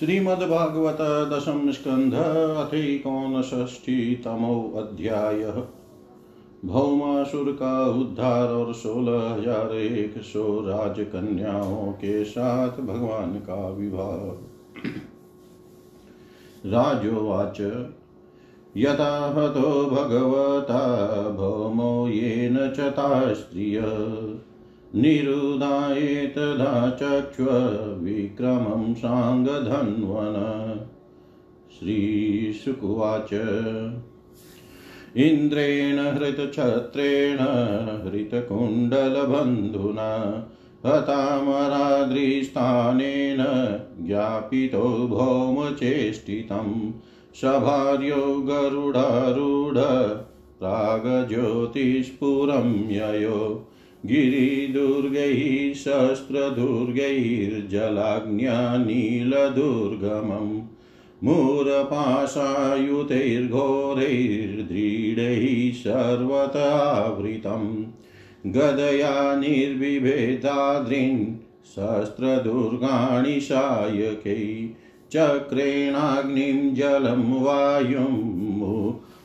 श्रीमद्भागवत दशम स्कंध अथकोनष्टीतमो अध्याय। भौमासुर का उद्धार और सोलह हज़ार एक सौ राजकन्याओं के साथ भगवान का विवाह। राजोवाच, यथा हतो भगवता भौमो येन च ता निरुदायेतदा चक्ष्व विक्रमं साङ्गधन्वन। श्रीशुकुवाच। इन्द्रेण हृतछत्रेण हृतकुण्डलबन्धुना, हतामराद्रिस्थानेन ज्ञापितो भौमचेष्टितं। सभार्यो गरुडारूढ प्रागज्योतिष्पुरं ययो। गिरिदुर्गैः शस्त्रदुर्गैर्जलाज्ञा नीलदुर्गमम् मूरपाशायुतैर्घोरैर्दृढैः सर्वतावृतम् गदया निर्विभेदाद्रिन् शस्त्रदुर्गाणि शायकै चक्रेणाग्निं जलं वायुं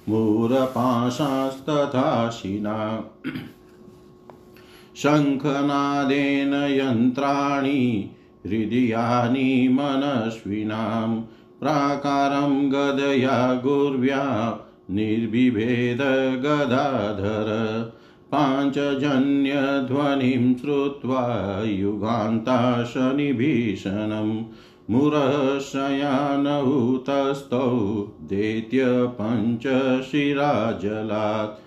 मूरपाशास्तथा शिना। शङ्खनादेन यन्त्राणि हृदयानि मनस्विनां प्राकारं गदया गुर्व्या निर्बिभेदगदाधर पाञ्चजन्यध्वनिं श्रुत्वा युगान्ताशनिभीषणं मुरशयानहुतस्थौ दैत्य पञ्चशिराजलात्।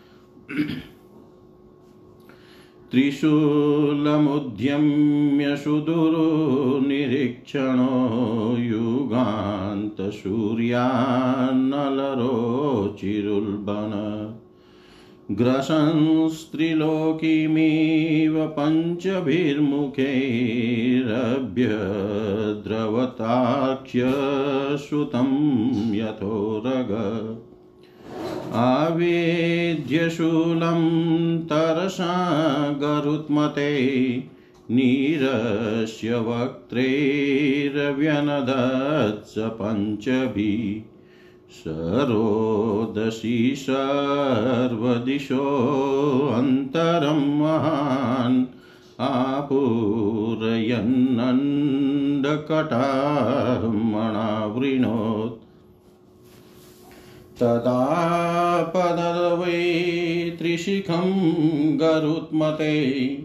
त्रिशूलमुद्यम्य सुदुर्निरीक्षणो युगान्तसूर्यान्नलरोचिरुल्बन ग्रसंस्त्रिलोकीमिव पञ्चभिर्मुखैरभ्यद्रवताख्यश्रुतं यथोरग। आवेद्यशूलं तरसा गरुत्मते नीरस्य वक्त्रैरव्यनदत्स पञ्चभिः सरोदसी सर्वदिशोऽन्तरं महान् आपूरयन्नण्डकटामणावृणोत् तदा पदवै त्रिशिखं गरुत्मते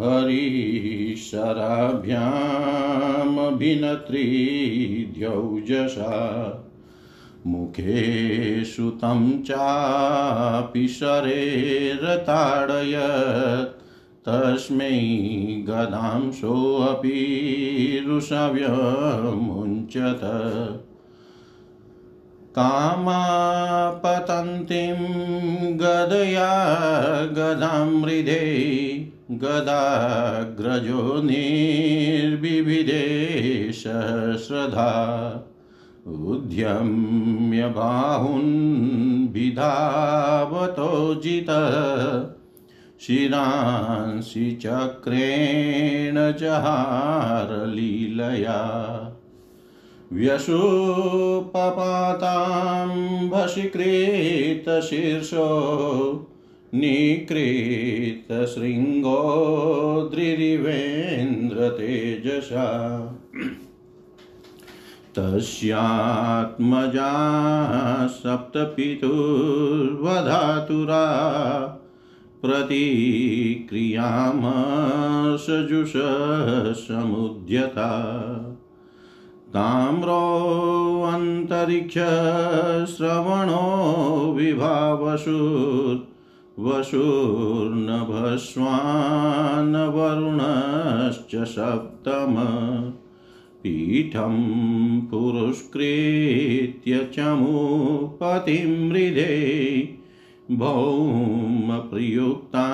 हरिशराभ्यामभिनत्रिद्यौजसा। मुखे श्रुतं चापि शरेरताडयत्। तस्मै गदां सोऽपि ऋषव्यमुञ्चत। कामापतन्तीं गदया गदामृधे गदाग्रजो निर्विविधे सहस्रधा उद्यम्य बाहुन् विधावतो जित शिरांसि चक्रेण जहारलीलया व्यशुपपातां भषीकृतशीर्षो निकृतशृङ्गोद्रिरिवेन्द्रतेजसा। तस्यात्मजा सप्तपितुर्वधातुरा प्रतिक्रियामसजुषसमुद्यता। ताम्रोऽन्तरिक्षश्रवणो विभावशुर्वशुर्नभस्वान्वरुणश्च सप्तम पीठं पुरस्कृत्य चमुपतिं हृदे भौमप्रयुक्ता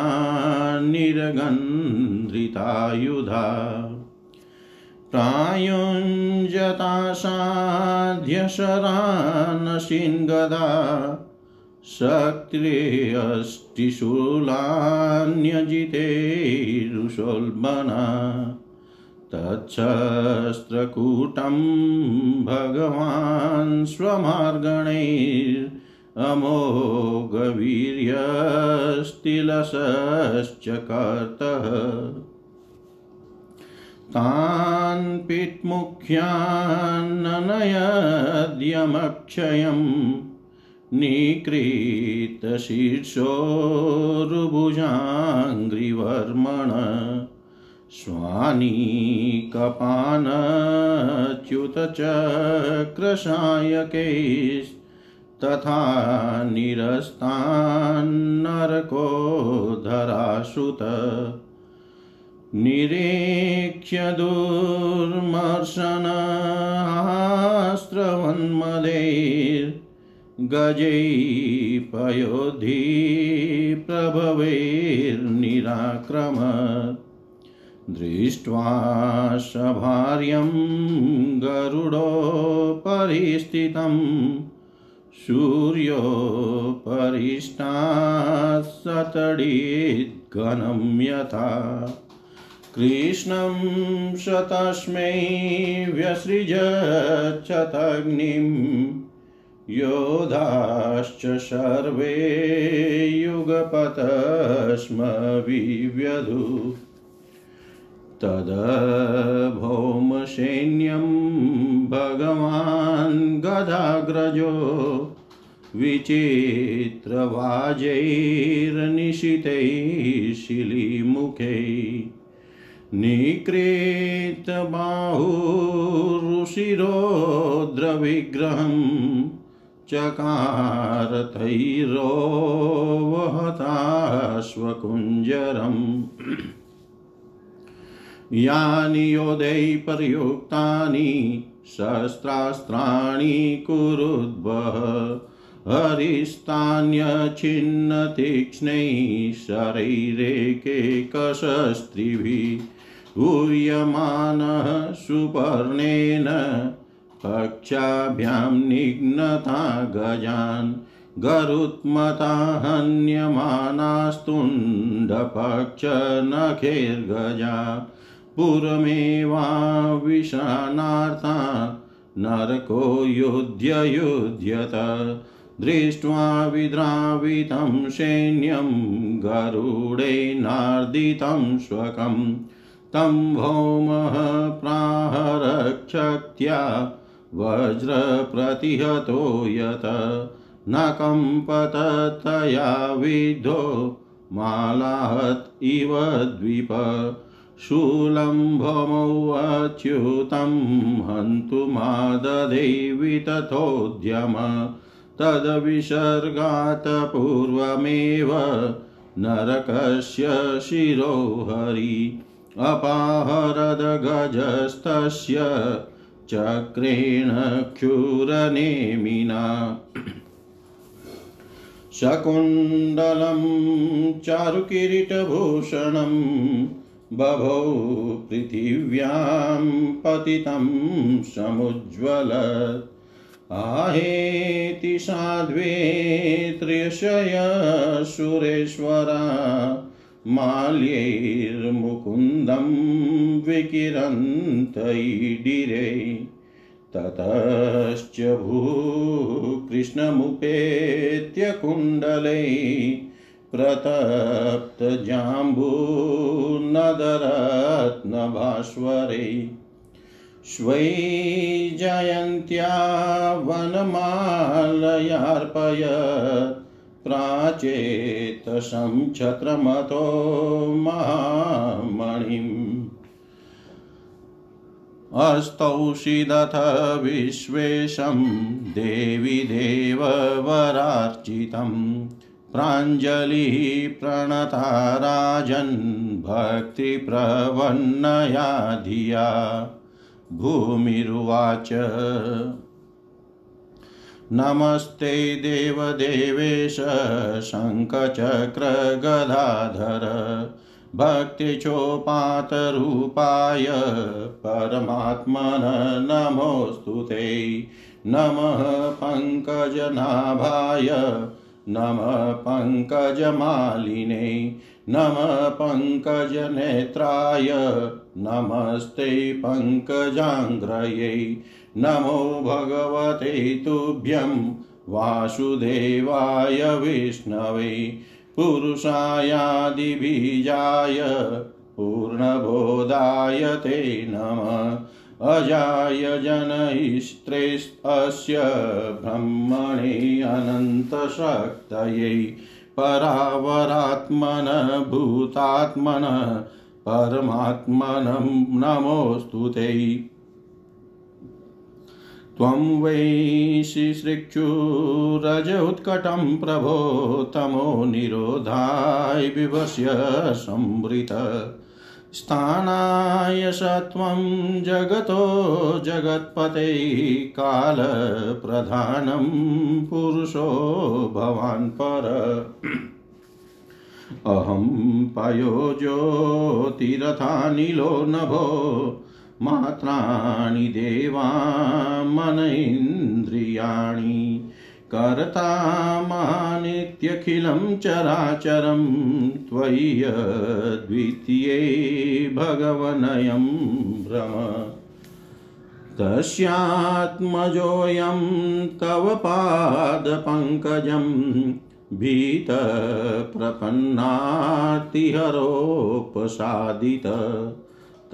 निरगन्धृतायुधा प्रायुञ्जतासाध्यशरानशिङ्गदा सक्रियष्टिशूलान्यजितेरुषोल्बना तच्छस्त्रकूटं भगवान् स्वमार्गणैरमोघवीर्यस्तिलसश्च कर्तः तान् पित्मुख्यान्ननयद्यमक्षयम् निकृतशीर्षोरुभुजाङ्घ्रिवर्मण स्वानीकपानच्युतचक्रशायकैस्तथा निरस्तान्नरको धराश्रुत निरीक्ष्य दुर्मर्शनास्त्रवन्मदैर्गजैपयोधि प्रभवैर्निराक्रम दृष्ट्वा सभार्यं गरुडोपरिस्थितं सूर्योपरिष्टात् सतडिद्घनं यथा। कृष्णं स तस्मै व्यसृजच्छतग्निं योधाश्च सर्वे युगपतस्म विव्यधु तदभौमसैन्यं भगवान् गदाग्रजो विचित्रवाजैर्निशितैः शिलीमुखैः निकृतबाहुरुशिरोद्रविग्रहं चकारतैरोवहताश्वकुञ्जरम्। यानि योधैः पर्युक्तानि शस्त्रास्त्राणि कुरुद्वः हरिस्तान्यच्छिन्नतीक्ष्णैः शरैरेकेकशस्त्रिभिः ऊयमानः सुपर्णेन कक्षाभ्यां निघ्नता गजान् गरुत्मता हन्यमानास्तुण्डपक्षनखैर्गजा पुरमेवाविशानार्था नरको युध्ययुध्यत, दृष्ट्वा विद्रावितं सैन्यं गरुडेनार्दितं स्वकम्। तं भौमः प्राहरक्षत्या वज्रप्रतिहतो यत। न कम्पततया विद्धो मालाहत इव द्विप। शूलं भौमौच्युतं हन्तुमादधे वितथोद्यम तद्विसर्गात् पूर्वमेव नरकस्य शिरो हरि अपाहरदगजस्तस्य चक्रेण क्षुरनेमिना। शकुण्डलं चारुकिरीटभूषणं बभौ पृथिव्यां पतितं समुज्ज्वलत् आहेति साध्वे त्र्यशय सुरेश्वरा। माल्यैर्मुकुन्दं विकिरन्तैडिरे ततश्च भूकृष्णमुपेत्य कुण्डलै प्रतप्तजाम्बूनदरत्नभास्वरै स्वैजयन्त्या वनमालयार्पयत् प्राचेतसं छत्रमतो महामणिम्। अस्तौषिदथ विश्वेशं देवि देववरार्चितं प्राञ्जलिः प्रणता राजन् भक्तिप्रवन्नया धिया। भूमिरुवाच नमस्ते देवदेवेश, शङ्खचक्रगदाधर। भक्तिचोपातरूपाय परमात्मन नमोऽस्तु ते। नमः पङ्कजनाभाय, नमः पङ्कजमालिने। नम पङ्कजनेत्राय, नमस्ते पङ्कजाङ्ग्रयै। नमो भगवते तुभ्यं वासुदेवाय विष्णवे पुरुषायादिबीजाय पूर्णबोधाय ते नमः। अजाय जनैस्त्रेऽस्य ब्रह्मणे अनन्तशक्तयै परावरात्मन भूतात्मन परमात्मनं नमोऽस्तु ते। त्वं वै उत्कटं प्रभो तमो निरोधाय विवस्य संवृत। स्थानाय सत्वं जगतो जगत्पते कालप्रधानं पुरुषो भवान् पर। अहं पयोज्योतिरथानिलो नभो मात्राणि देवा मन इन्द्रियाणि कर्तामानित्यखिलं चराचरं त्वयि अद्वितीये भगवनयं भ्रम तस्यात्मजोऽयं तव पादपङ्कजं भीतप्रपन्नातिहरोपसादित।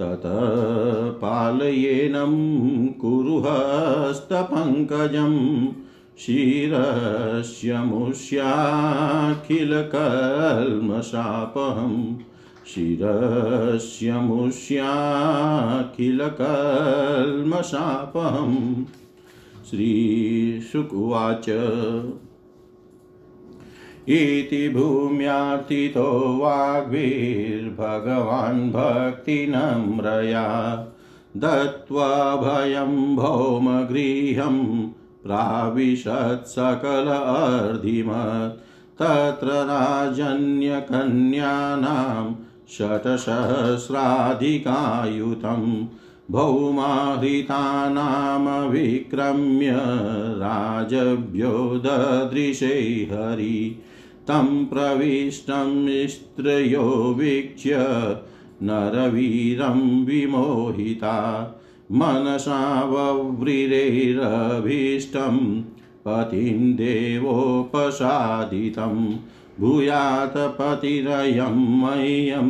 तत पालयेनं कुरु हस्तपङ्कजं शिरस्य मुष्याखिलकल्मषापहं शिरस्य मुष्याखिलकल्मषापहं श्रीशुकुवाच इति भूम्यार्थितो वाग्भिर्भगवान् भक्तिनम्रया दत्त्वाभयं भौमगृहं प्राविशत् सकल अर्धिमत्। तत्र राजन्यकन्यानां षट्सहस्राधिकायुतं भौमाहृतानामविक्रम्य राजभ्यो ददृशे हरि। तं प्रविष्टं स्त्रयो वीक्ष्य, नरवीरं विमोहिता। मनसा वव्रिरेरभीष्टं पतिं देवोपसादितं। भूयात् पतिरयं मह्यं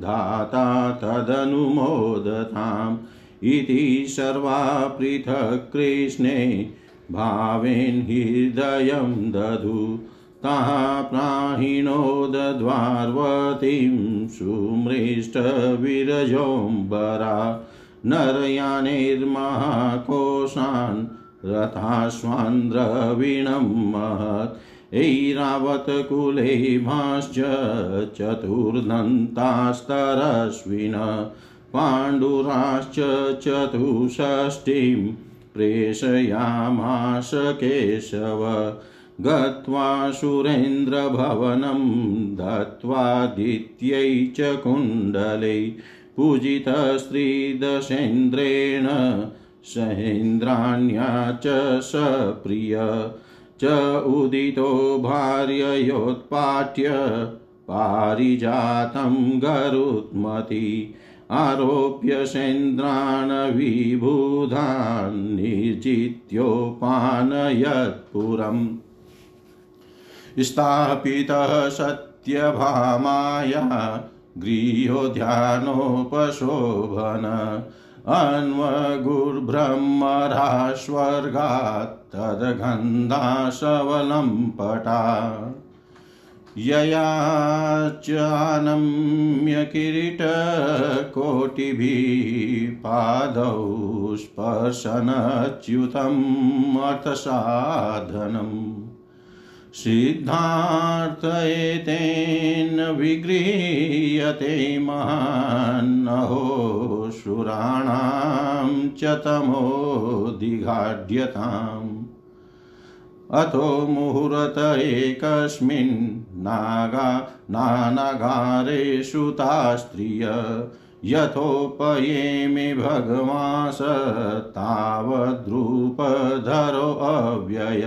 धाता तदनुमोदताम्। इति सर्वा पृथक् कृष्णे भावेन हृदयं दधु। ताः प्राहिणो दद्वार्वतीं सुमृष्टविरजोऽम्बरा। नरयानेर्महाकोशान् रथाश्वान्द्रवीणं महत् ऐरावतकुले भाश्च चतुर्दन्तास्तरश्विन पाण्डुराश्च चतुष्षष्टिं प्रेषयामास केशव। गत्वा सुरेन्द्रभवनं दत्त्वादित्यै च कुण्डलै पूजितस्त्रीदशेन्द्रेण सहेन्द्राण्या च सप्रिय च उदितो भार्ययोत्पाट्य पारिजातं गरुत्मति आरोप्य सेन्द्रान् विबुधान् निर्जित्योपानयत्पुरम् स्थापितः सत्यभामाया गृहोद्यानोपशोभन अन्वगुर्ब्रह्मरास्वर्गात् तद्गन्धाशवलं पटा। यया चानम्य किरीटकोटिभिः पादौ स्पर्शनच्युतम् अर्थसाधनम्। सिद्धार्थयतेन विगृह्यते महान्नहो सुराणां च तमोदिघाढ्यताम् अथो मुहूर्त एकस्मिन् नागा नानागारेषु ता स्त्रिय यथोपयेमि भगवास तावद्रूपधरोऽव्यय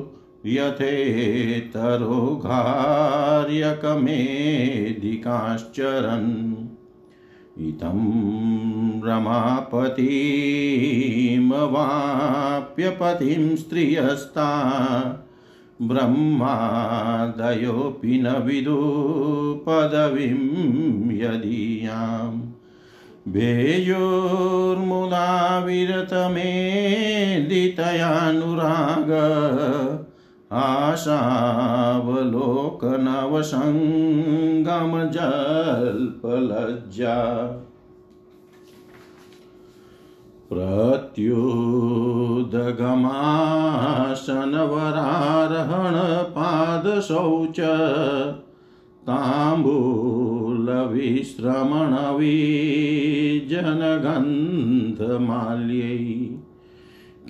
यथेतरोघार्यकमेधिकाश्चरन्। इतं रमापतिमवाप्यपतिं स्त्रियस्ता ब्रह्मादयोऽपि न विदु पदवीं यदीयाम्। भेयोर्मुदा विरतमेदितयानुराग आशावलोकनवसङ्गमजल्पलज्जा प्रत्युदगमासनवरारोहणपादशौच। ताम्बूलविश्रमणवीजनगन्धमाल्यै।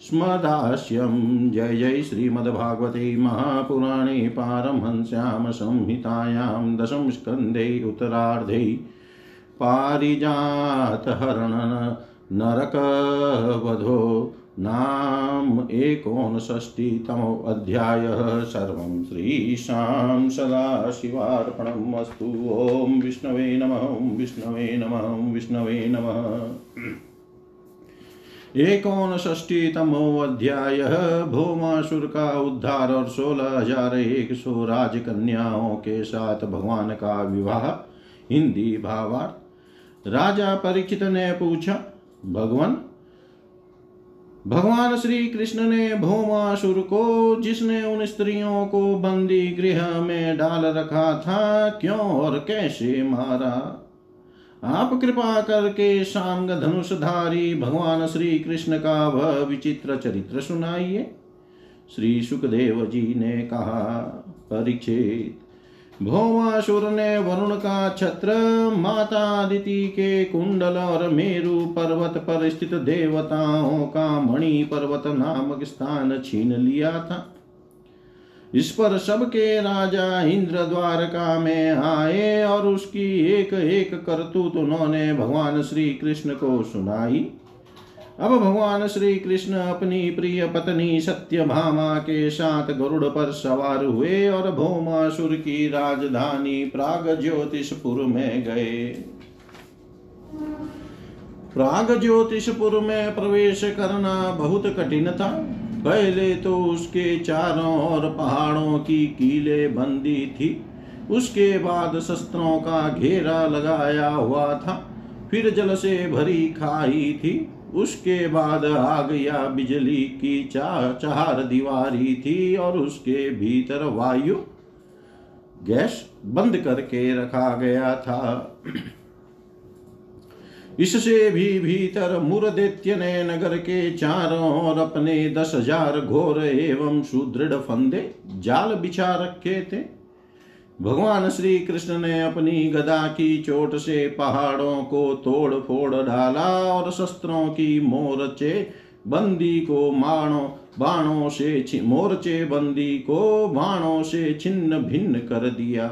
स्मदास्यं। जय जय श्रीमद्भागवते महापुराणे पारमहंस्यां संहितायां दशमस्कन्धे उत्तरार्धे पारिजातहरण नरकवधो नाम एकोनषष्टितमोऽध्यायः। सर्वं श्रीशां सदाशिवार्पणम् अस्तु। ॐ विष्णवे नमः। विष्णवे नमः। विष्णवे नमः। एकोनष्टीतमो अध्याय भौमासुर का उद्धार और सोलह हज़ार एक सौ राजकन्याओं के साथ भगवान का विवाह, हिंदी भावार्थ। राजा परीक्षित ने पूछा, भगवान भगवान श्री कृष्ण ने भौमासुर को जिसने उन स्त्रियों को बंदी गृह में डाल रखा था, क्यों और कैसे मारा? आप कृपा करके सांग धनुषधारी भगवान श्री कृष्ण का वह विचित्र चरित्र सुनाइए। श्री सुखदेव जी ने कहा, परीक्षित भौमासुर ने वरुण का छत्र, माता दिति के कुंडल और मेरु पर्वत पर स्थित देवताओं का मणि पर्वत नामक स्थान छीन लिया था। इस पर सबके राजा इंद्र द्वारका में आए और उसकी एक एक करतूत उन्होंने भगवान श्री कृष्ण को सुनाई। अब भगवान श्री कृष्ण अपनी प्रिय पत्नी सत्यभामा के साथ गरुड़ पर सवार हुए और भौमासुर की राजधानी प्राग ज्योतिषपुर में गए। प्राग ज्योतिषपुर में प्रवेश करना बहुत कठिन था। पहले तो उसके चारों ओर पहाड़ों की कीले बंदी थी। उसके बाद शस्त्रों का घेरा लगाया हुआ था, फिर जल से भरी खाई थी। उसके बाद आग या बिजली की चा चार दीवारी थी और उसके भीतर वायु गैस बंद करके रखा गया था। इससे भी भीतर मुरदैत्य ने नगर के चारों ओर अपने दस हज़ार घोर एवं सुदृढ़ फंदे जाल बिछा रखे थे। भगवान श्री कृष्ण ने अपनी गदा की चोट से पहाड़ों को तोड़ फोड़ डाला और शस्त्रों की मोर्चे बंदी को माणों, बाणों से मोर्चे बंदी को बाणों से छिन्न भिन्न कर दिया।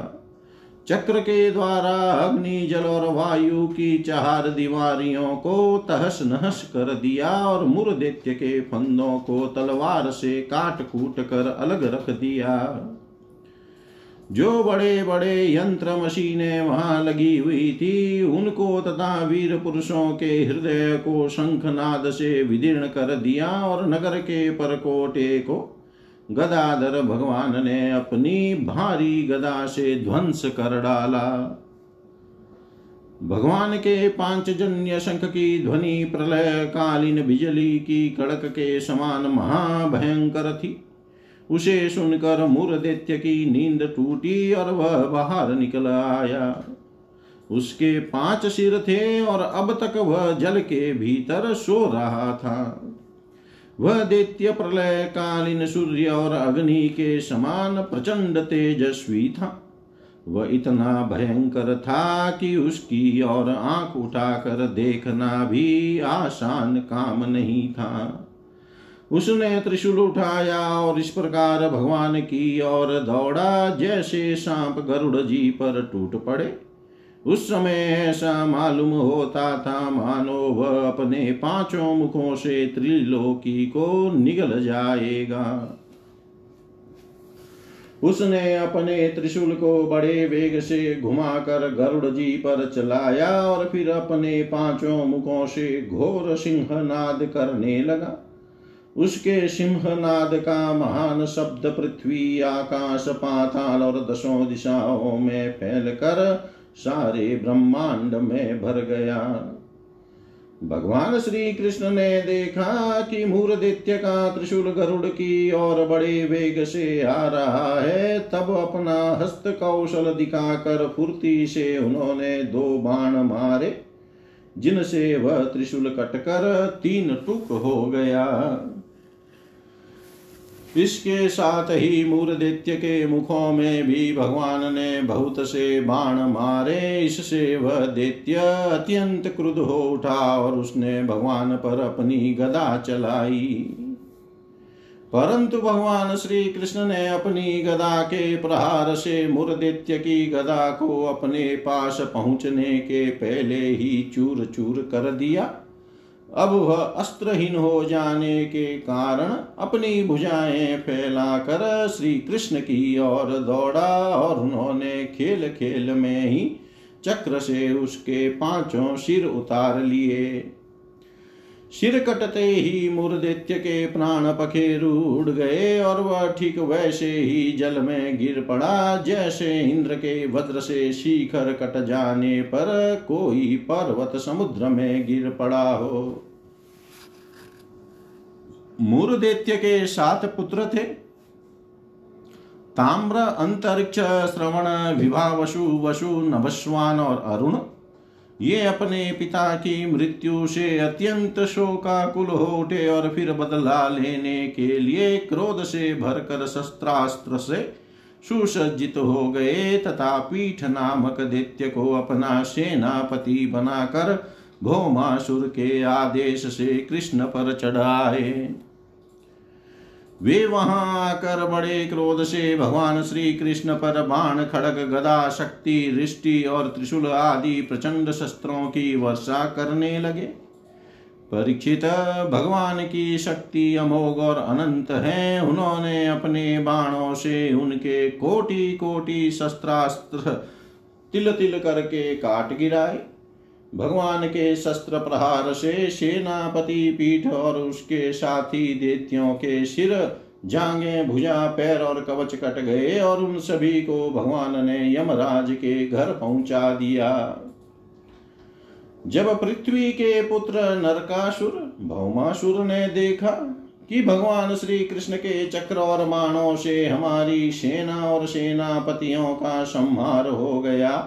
चक्र के द्वारा अग्नि, जल और वायु की चार दीवारियों को तहस नहस कर दिया और मुर दैत्य के फंदों को तलवार से काट कूट कर अलग रख दिया। जो बड़े बड़े यंत्र मशीनें वहाँ लगी हुई थी, उनको तथा वीर पुरुषों के हृदय को शंखनाद से विदीर्ण कर दिया और नगर के परकोटे को गदाधर भगवान ने अपनी भारी गदा से ध्वंस कर डाला। भगवान के पांचजन्य शंख की ध्वनि प्रलय कालीन बिजली की कड़क के समान महाभयंकर थी। उसे सुनकर मुरदैत्य की नींद टूटी और वह बाहर निकल आया। उसके पाँच सिर थे और अब तक वह जल के भीतर सो रहा था। वह दैत्य प्रलय कालीन सूर्य और अग्नि के समान प्रचंड तेजस्वी था। वह इतना भयंकर था कि उसकी और आँख उठाकर देखना भी आसान काम नहीं था। उसने त्रिशूल उठाया और इस प्रकार भगवान की ओर दौड़ा, जैसे सांप गरुड़ जी पर टूट पड़े। उस समय ऐसा मालूम होता था मानो वह अपने पाँचों मुखों से त्रिलोकी को निगल जाएगा। उसने अपने त्रिशूल को बड़े वेग से घुमाकर गरुड़ जी पर चलाया और फिर अपने पाँचों मुखों से घोर सिंहनाद करने लगा। उसके सिंहनाद का महान शब्द पृथ्वी, आकाश, पाताल और दसों दिशाओं में फैलकर सारे ब्रह्मांड में भर गया। भगवान श्री कृष्ण ने देखा कि मूर्दित्य का त्रिशूल गरुड़ की और बड़े वेग से आ रहा है। तब अपना हस्त कौशल दिखाकर फुर्ती से उन्होंने दो बाण मारे, जिनसे वह त्रिशूल कटकर तीन टुक हो गया। इसके साथ ही मूर्दित्य के मुखों में भी भगवान ने बहुत से बाण मारे। इससे वह दैत्य अत्यंत क्रुद्ध हो उठा और उसने भगवान पर अपनी गदा चलाई। परंतु भगवान श्री कृष्ण ने अपनी गदा के प्रहार से मूर्दित्य की गदा को अपने पास पहुँचने के पहले ही चूर चूर कर दिया। अब वह अस्त्रहीन हो जाने के कारण अपनी भुजाएँ फैलाकर श्री कृष्ण की ओर दौड़ा और उन्होंने खेल खेल में ही चक्र से उसके पाँचों सिर उतार लिए। सिर कटते ही मूर्दित्य के प्राण पखेरु उड़ गए और वह ठीक वैसे ही जल में गिर पड़ा। जैसे इंद्र के वज्र से शिखर कट जाने पर कोई पर्वत समुद्र में गिर पड़ा हो। मूर्देत्य के सात पुत्र थे। ताम्र, अंतरिक्ष, श्रवण, विवाह, वसु वसु, नभस्वान और अरुण। ये अपने पिता की मृत्यु से अत्यंत शोकाकुल हो उठे और फिर बदला लेने के लिए क्रोध से भरकर शस्त्रास्त्र से सुसज्जित हो गए तथा पीठ नामक दैत्य को अपना सेनापति बनाकर भौमासुर के आदेश से कृष्ण पर चढ़ाए। वे वहाँ आकर बड़े क्रोध से भगवान श्री कृष्ण पर बाण, खड़ग, गदा, शक्ति, रिष्टि और त्रिशूल आदि प्रचंड शस्त्रों की वर्षा करने लगे। परीक्षित भगवान की शक्ति अमोघ और अनंत है। उन्होंने अपने बाणों से उनके कोटि कोटि शस्त्रास्त्र तिल तिल करके काट गिराए। भगवान के शस्त्र प्रहार से सेनापति पीठ और उसके साथी देत्यों के सिर जांगे भुजा, पैर और कवच कट गए और उन सभी को भगवान ने यमराज के घर पहुँचा दिया। जब पृथ्वी के पुत्र नरकासुर, भौमासुर ने देखा कि भगवान श्री कृष्ण के चक्र और मानों से हमारी सेना और सेनापतियों का संहार हो गया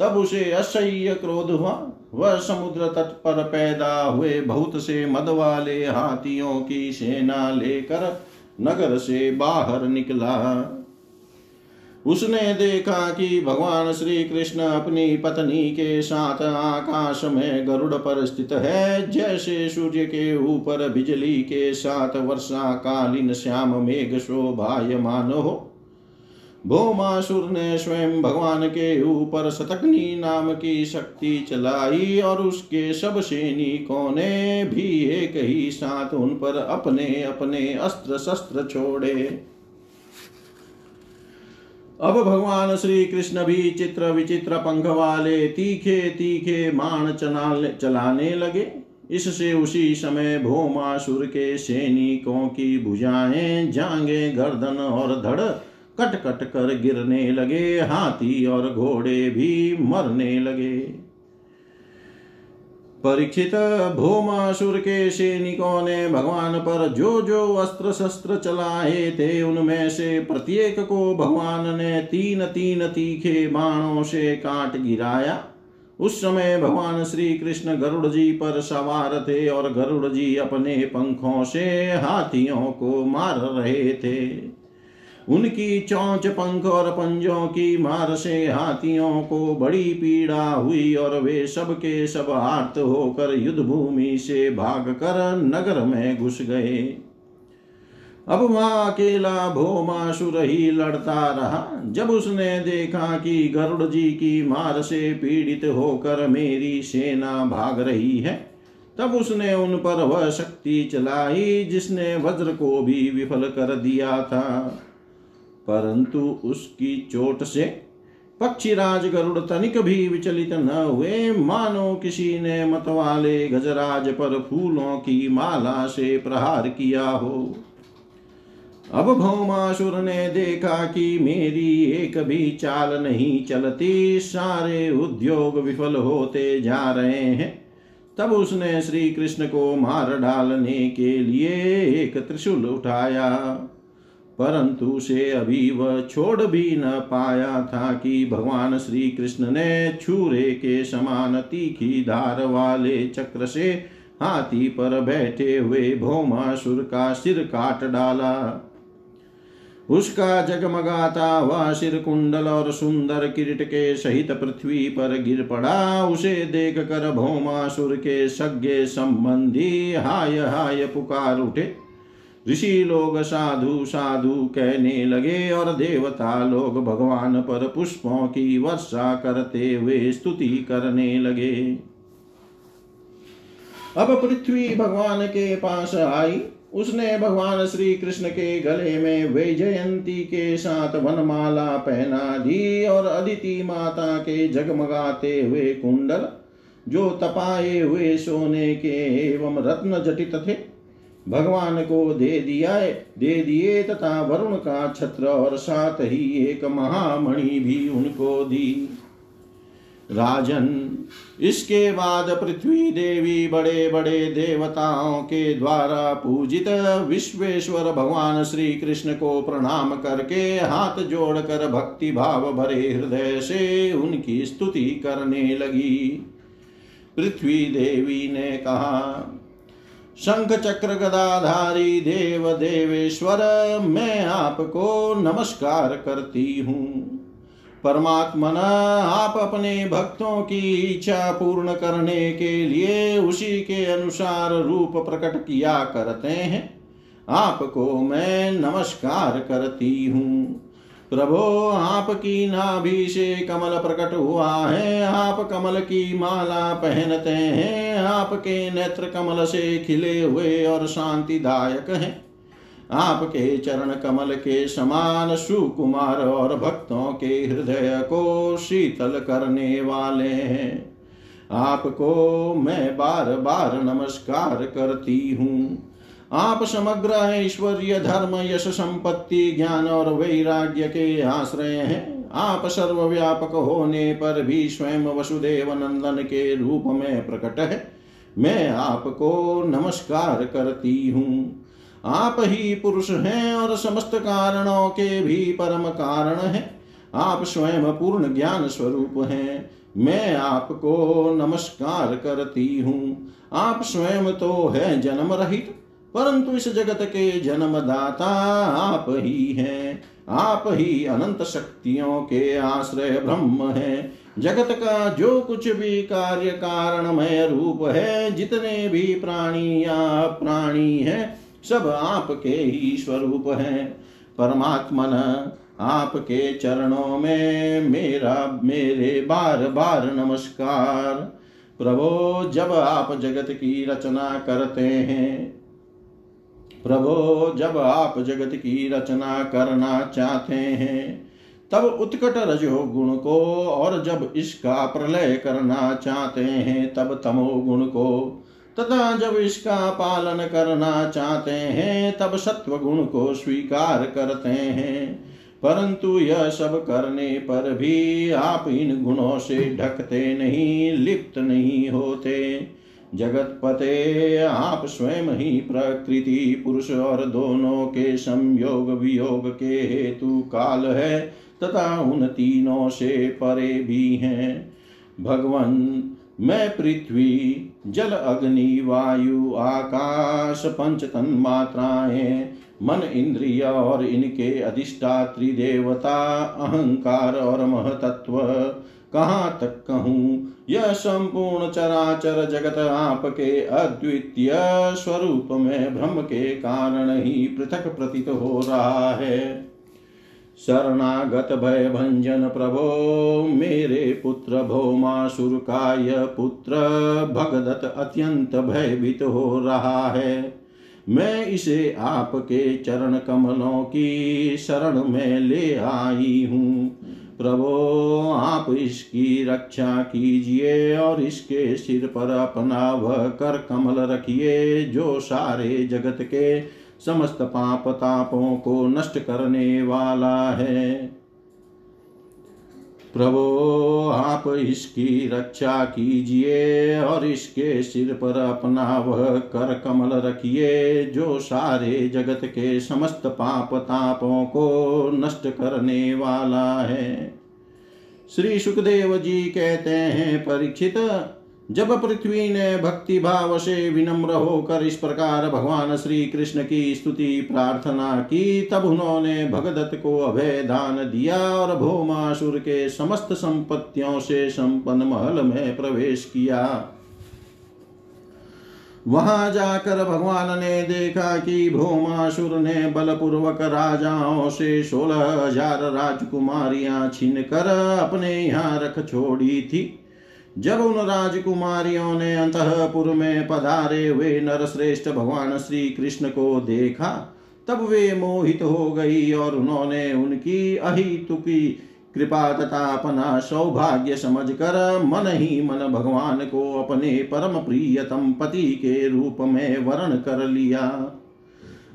तब उसे असह्य क्रोध हुआ। वह समुद्र तट पर पैदा हुए। बहुत से मद वाले हाथियों की सेना लेकर नगर से बाहर निकला। उसने देखा कि भगवान श्री कृष्ण अपनी पत्नी के साथ आकाश में गरुड़ पर स्थित है। जैसे सूर्य के ऊपर बिजली के साथ वर्षा कालीन श्याम मेघ शोभायमान हो। भोमासुर ने स्वयं भगवान के ऊपर शतकनी नाम की शक्ति चलाई और उसके सब सैनिकों ने भी एक ही साथ उन पर अपने अपने अस्त्र शस्त्र छोड़े। अब भगवान श्री कृष्ण भी चित्र विचित्र पंख वाले तीखे तीखे मान चलाने लगे। इससे उसी समय भोमासुर के सैनिकों की भुजाएँ जांगे गर्दन और धड़ कट कट कर गिरने लगे, हाथी और घोड़े भी मरने लगे। परीक्षित भोमासुर के सैनिकों ने भगवान पर जो जो अस्त्र शस्त्र चलाए थे, उनमें से प्रत्येक को भगवान ने तीन तीन तीखे बाणों से काट गिराया। उस समय भगवान श्री कृष्ण गरुड़ जी पर सवार थे और गरुड़ जी अपने पंखों से हाथियों को मार रहे थे। उनकी चौंच पंख और पंजों की मार से हाथियों को बड़ी पीड़ा हुई और वे सब के सब आर्त होकर युद्ध भूमि से भाग कर नगर में घुस गए। अब वहाँ अकेला भोमासुर ही लड़ता रहा। जब उसने देखा कि गरुड़ जी की मार से पीड़ित होकर मेरी सेना भाग रही है, तब उसने उन पर वह शक्ति चलाई जिसने वज्र को भी विफल कर दिया था। परंतु उसकी चोट से पक्षीराज गरुड़ तनिक भी विचलित न हुए। मानो किसी ने मतवाले गजराज पर फूलों की माला से प्रहार किया हो। अब भौमासुर ने देखा कि मेरी एक भी चाल नहीं चलती। सारे उद्योग विफल होते जा रहे हैं। तब उसने श्री कृष्ण को मार डालने के लिए एक त्रिशूल उठाया। परंतु उसे अभी वह छोड़ भी न पाया था कि भगवान श्री कृष्ण ने छूरे के समान तीखी धार वाले चक्र से हाथी पर बैठे हुए भौमासुर का सिर काट डाला। उसका जगमगाता हुआ सिर कुंडल और सुंदर किरीट के सहित पृथ्वी पर गिर पड़ा। उसे देख कर भौमासुर के सज्ञे संबंधी हाय हाय पुकार उठे। ऋषि लोग साधु साधु कहने लगे, और देवता लोग भगवान पर पुष्पों की वर्षा करते हुए स्तुति करने लगे। अब पृथ्वी भगवान के पास आई। उसने भगवान श्री कृष्ण के गले में वैजयंती के साथ वनमाला पहना दी, और अदिति माता के जगमगाते हुए कुंडल, जो तपाए हुए सोने के एवं रत्न जटित थे भगवान को दे दिया दे दिए तथा वरुण का छत्र और साथ ही एक महामणि भी उनको दी। राजन, इसके बाद पृथ्वी देवी बड़े बड़े देवताओं के द्वारा पूजित विश्वेश्वर भगवान श्री कृष्ण को प्रणाम करके हाथ जोड़कर भक्ति भाव भरे हृदय से उनकी स्तुति करने लगी। पृथ्वी देवी ने कहा शंख चक्र गदाधारी देव देवेश्वर मैं आपको नमस्कार करती हूँ। परमात्मन, आप अपने भक्तों की इच्छा पूर्ण करने के लिए उसी के अनुसार रूप प्रकट किया करते हैं। आपको मैं नमस्कार करती हूँ। प्रभो, आपकी नाभि से कमल प्रकट हुआ है। आप कमल की माला पहनते हैं। आपके नेत्र कमल से खिले हुए और शांतिदायक हैं। आपके चरण कमल के समान सुकुमार और भक्तों के हृदय को शीतल करने वाले हैं। आपको मैं बार बार नमस्कार करती हूँ। आप समग्र ऐश्वर्य धर्म, यश संपत्ति, ज्ञान और वैराग्य के आश्रय हैं। आप सर्वव्यापक होने पर भी स्वयं वसुदेव नंदन के रूप में प्रकट है। मैं आपको नमस्कार करती हूँ। आप ही पुरुष हैं और समस्त कारणों के भी परम कारण हैं। आप स्वयं पूर्ण ज्ञान स्वरूप हैं। मैं आपको नमस्कार करती हूँ। आप स्वयं तो है जन्म रहित। परंतु इस जगत के जन्मदाता आप ही हैं। आप ही अनंत शक्तियों के आश्रय ब्रह्म है। जगत का जो कुछ भी कार्य कारणमय रूप है, जितने भी प्राणी या प्राणी है, सब आपके ही स्वरूप हैं। परमात्मन, आपके चरणों में मेरा, मेरे बार बार नमस्कार। प्रभो, जब आप जगत की रचना करते हैं प्रभो, जब आप जगत की रचना करना चाहते हैं, तब उत्कट रजो गुण को, और जब इसका प्रलय करना चाहते हैं, तब तमो गुण को। तथा जब इसका पालन करना चाहते हैं, तब सत्व गुण को स्वीकार करते हैं। परंतु यह सब करने पर भी आप इन गुणों से ढकते नहीं, लिप्त नहीं होते। जगतपते आप स्वयं ही प्रकृति, पुरुष और दोनों के संयोग वियोग के हेतु काल है, तथा उन तीनों से परे भी हैं। भगवान, मैं पृथ्वी, जल, अग्नि, वायु, आकाश पंच तन मात्राएँ, मन, इंद्रिय और इनके अधिष्ठात्री देवता, अहंकार और महतत्व, कहाँ तक कहूँ यह संपूर्ण चराचर जगत आपके अद्वितीय स्वरूप में भ्रम के कारण ही पृथक प्रतीत हो रहा है। शरणागत भय भंजन प्रभो, मेरे पुत्र भौमासुरकाय पुत्र भगदत अत्यंत भयभीत हो रहा है। मैं इसे आपके चरण कमलों की शरण में ले आई हूँ। प्रभो, आप इसकी रक्षा कीजिए और इसके सिर पर अपना वह कर कमल रखिए, जो सारे जगत के समस्त पाप तापों को नष्ट करने वाला है। प्रभो, आप इसकी रक्षा कीजिए और इसके सिर पर अपना वह कर कमल रखिए, जो सारे जगत के समस्त पाप तापों को नष्ट करने वाला है। श्री सुखदेव जी कहते हैं, परीक्षित जब पृथ्वी ने भक्ति भाव से विनम्र होकर इस प्रकार भगवान श्री कृष्ण की स्तुति प्रार्थना की, तब उन्होंने भगदत्त को अभय दान दिया और भोमासुर के समस्त संपत्तियों से संपन्न महल में प्रवेश किया। वहाँ जाकर भगवान ने देखा कि भोमासुर ने बलपूर्वक राजाओं से सोलह हज़ार राजकुमारियाँ छीन कर अपने यहाँ रख छोड़ी थी। जब उन राजकुमारियों ने अंतपुर में पधारे हुए नरश्रेष्ठ भगवान श्री कृष्ण को देखा, तब वे मोहित हो गई और उन्होंने उनकी अहितुकी कृपा तथा अपना सौभाग्य समझकर मन ही मन भगवान को अपने परम प्रियतम पति के रूप में वर्ण कर लिया।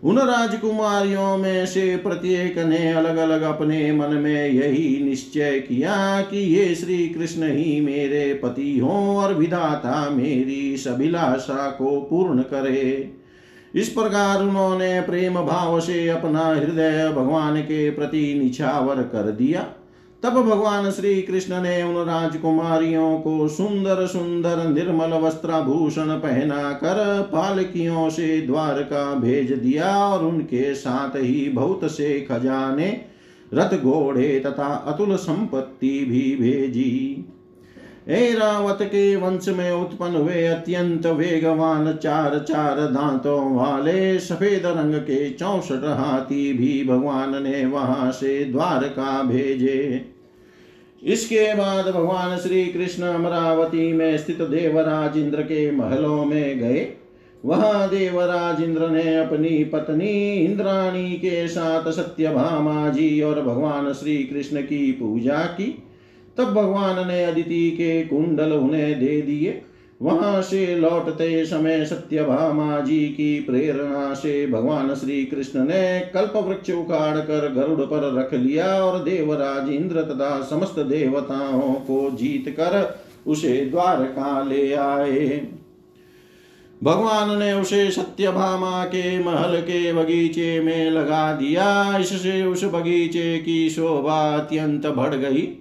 उन राजकुमारियों में से प्रत्येक ने अलग अलग अपने मन में यही निश्चय किया कि ये श्री कृष्ण ही मेरे पति हों और विधाता मेरी सभिलाषा को पूर्ण करे। इस प्रकार उन्होंने प्रेम भाव से अपना हृदय भगवान के प्रति निछावर कर दिया। तब भगवान श्री कृष्ण ने उन राजकुमारियों को सुंदर सुंदर निर्मल वस्त्राभूषण पहना कर पालकियों से द्वारका भेज दिया और उनके साथ ही बहुत से खजाने, रथ घोड़े तथा अतुल संपत्ति भी भेजी। रावत के वंश में उत्पन्न हुए अत्यंत वेगवान चार चार दांतों वाले सफ़ेद रंग के चौसठ हाथी भी भगवान ने वहाँ से द्वारका भेजे। इसके बाद भगवान श्री कृष्ण अमरावती में स्थित देवराज इंद्र के महलों में गए। वहाँ देवराज इंद्र ने अपनी पत्नी इंद्राणी के साथ सत्यभामा जी और भगवान श्री कृष्ण की पूजा की। तब भगवान ने अदिति के कुंडल उन्हें दे दिए। वहाँ से लौटते समय सत्यभामा जी की प्रेरणा से भगवान श्री कृष्ण ने कल्प वृक्ष उखाड़ कर गरुड़ पर रख लिया और देवराज इंद्र तथा समस्त देवताओं को जीत कर उसे द्वारका ले आए। भगवान ने उसे सत्यभामा के महल के बगीचे में लगा दिया। इससे उस बगीचे की शोभा अत्यंत बढ़ गई।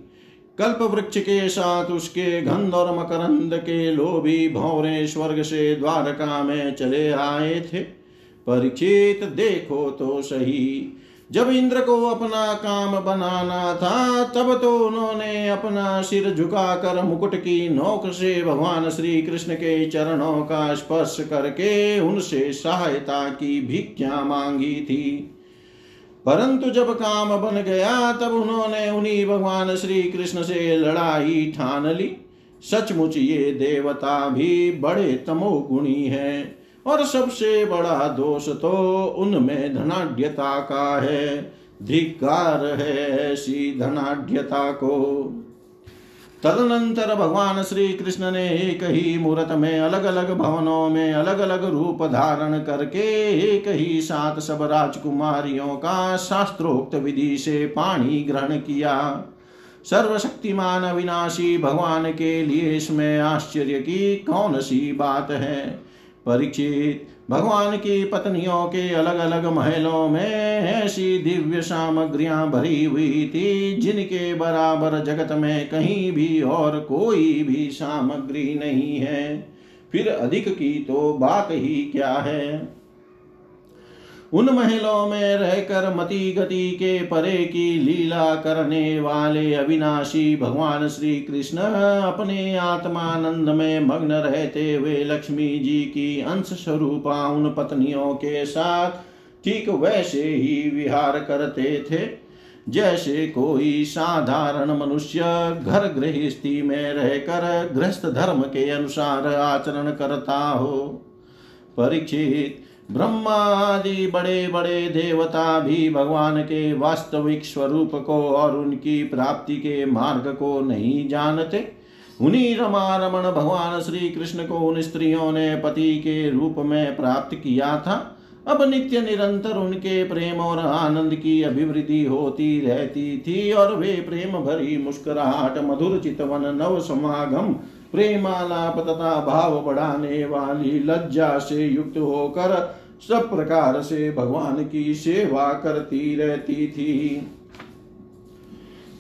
कल्प वृक्ष के साथ उसके गंध और मकरंद के लोभी भौरे स्वर्ग से द्वारका में चले आए थे। परीक्षित देखो तो सही। जब इंद्र को अपना काम बनाना था, तब तो उन्होंने अपना सिर झुकाकर मुकुट की नोक से भगवान श्री कृष्ण के चरणों का स्पर्श करके उनसे सहायता की भिक्षा मांगी थी। परंतु जब काम बन गया, तब उन्होंने उन्हीं भगवान श्री कृष्ण से लड़ाई ठान ली। सचमुच ये देवता भी बड़े तमोगुणी हैं और सबसे बड़ा दोष तो उनमें धनाढ़ता का है। धिकार है ऐसी धनाढ़ता को। तदनंतर भगवान श्री कृष्ण ने एक ही मुहूर्त में अलग अलग भवनों में अलग अलग रूप धारण करके, एक ही साथ सब राजकुमारियों का शास्त्रोक्त विधि से पानी ग्रहण किया। सर्वशक्तिमान अविनाशी भगवान के लिए इसमें आश्चर्य की कौन सी बात है? परीक्षित भगवान की पत्नियों के अलग अलग महलों में ऐसी दिव्य सामग्रियाँ भरी हुई थी, जिनके बराबर जगत में कहीं भी और कोई भी सामग्री नहीं है। फिर अधिक की तो बात ही क्या है? उन महलों में रहकर मति गति के परे की लीला करने वाले अविनाशी भगवान श्री कृष्ण अपने आत्मानंद में मग्न रहते हुए लक्ष्मी जी की अंश स्वरूपा उन पत्नियों के साथ ठीक वैसे ही विहार करते थे। जैसे कोई साधारण मनुष्य घर गृहस्थी में रहकर गृहस्थ धर्म के अनुसार आचरण करता हो। परीक्षित ब्रह्मा आदि बड़े बड़े देवता भी भगवान के वास्तविक स्वरूप को और उनकी प्राप्ति के मार्ग को नहीं जानते। उन्हीं रमा रमण भगवान श्री कृष्ण को उन स्त्रियों ने पति के रूप में प्राप्त किया था। अब नित्य निरंतर उनके प्रेम और आनंद की अभिवृद्धि होती रहती थी और वे प्रेम भरी मुस्कुराहट, मधुर चितवन, नव समागम, प्रेमालाप तथा भाव बढ़ाने वाली लज्जा से युक्त होकर सब प्रकार से भगवान की सेवा करती रहती थी।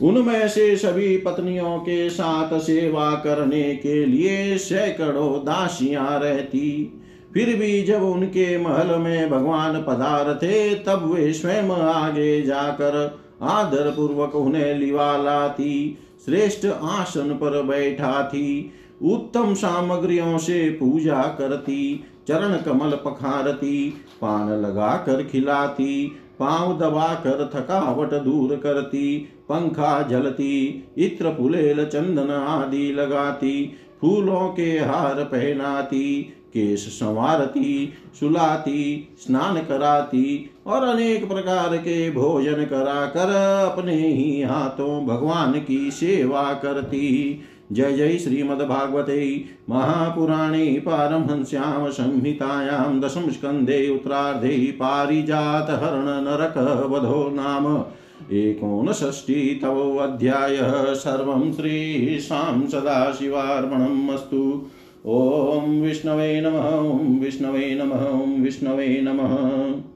उनमें से सभी पत्नियों के साथ सेवा करने के लिए सैकड़ों दासियाँ रहती। फिर भी जब उनके महल में भगवान पधार थे तब वे स्वयं आगे जाकर आदर पूर्वक उन्हें लिवा लाती, श्रेष्ठ आसन पर बैठा थी उत्तम सामग्रियों से पूजा करती चरण कमल पखारती, पान लगा कर खिलाती, पाँव दबा कर थकावट दूर करती, पंखा जलती, इत्र फुलेल चंदन आदि लगाती, फूलों के हार पहनाती, केश संवारती, सुलाती, स्नान कराती और अनेक प्रकार के भोजन करा कर अपने ही हाथों भगवान की सेवा करती। जय जय श्रीमद्भागवते महापुराणे पारमहंस्यां संहितायां दशमस्कन्धे उत्तरार्धे पारिजातहरण नरकवधो नाम एकोनषष्टितमोऽध्यायः सर्वं श्रीशां सदाशिवार्पणम् अस्तु। ॐ विष्णवे नमः विष्णवे नमः विष्णवे नमः।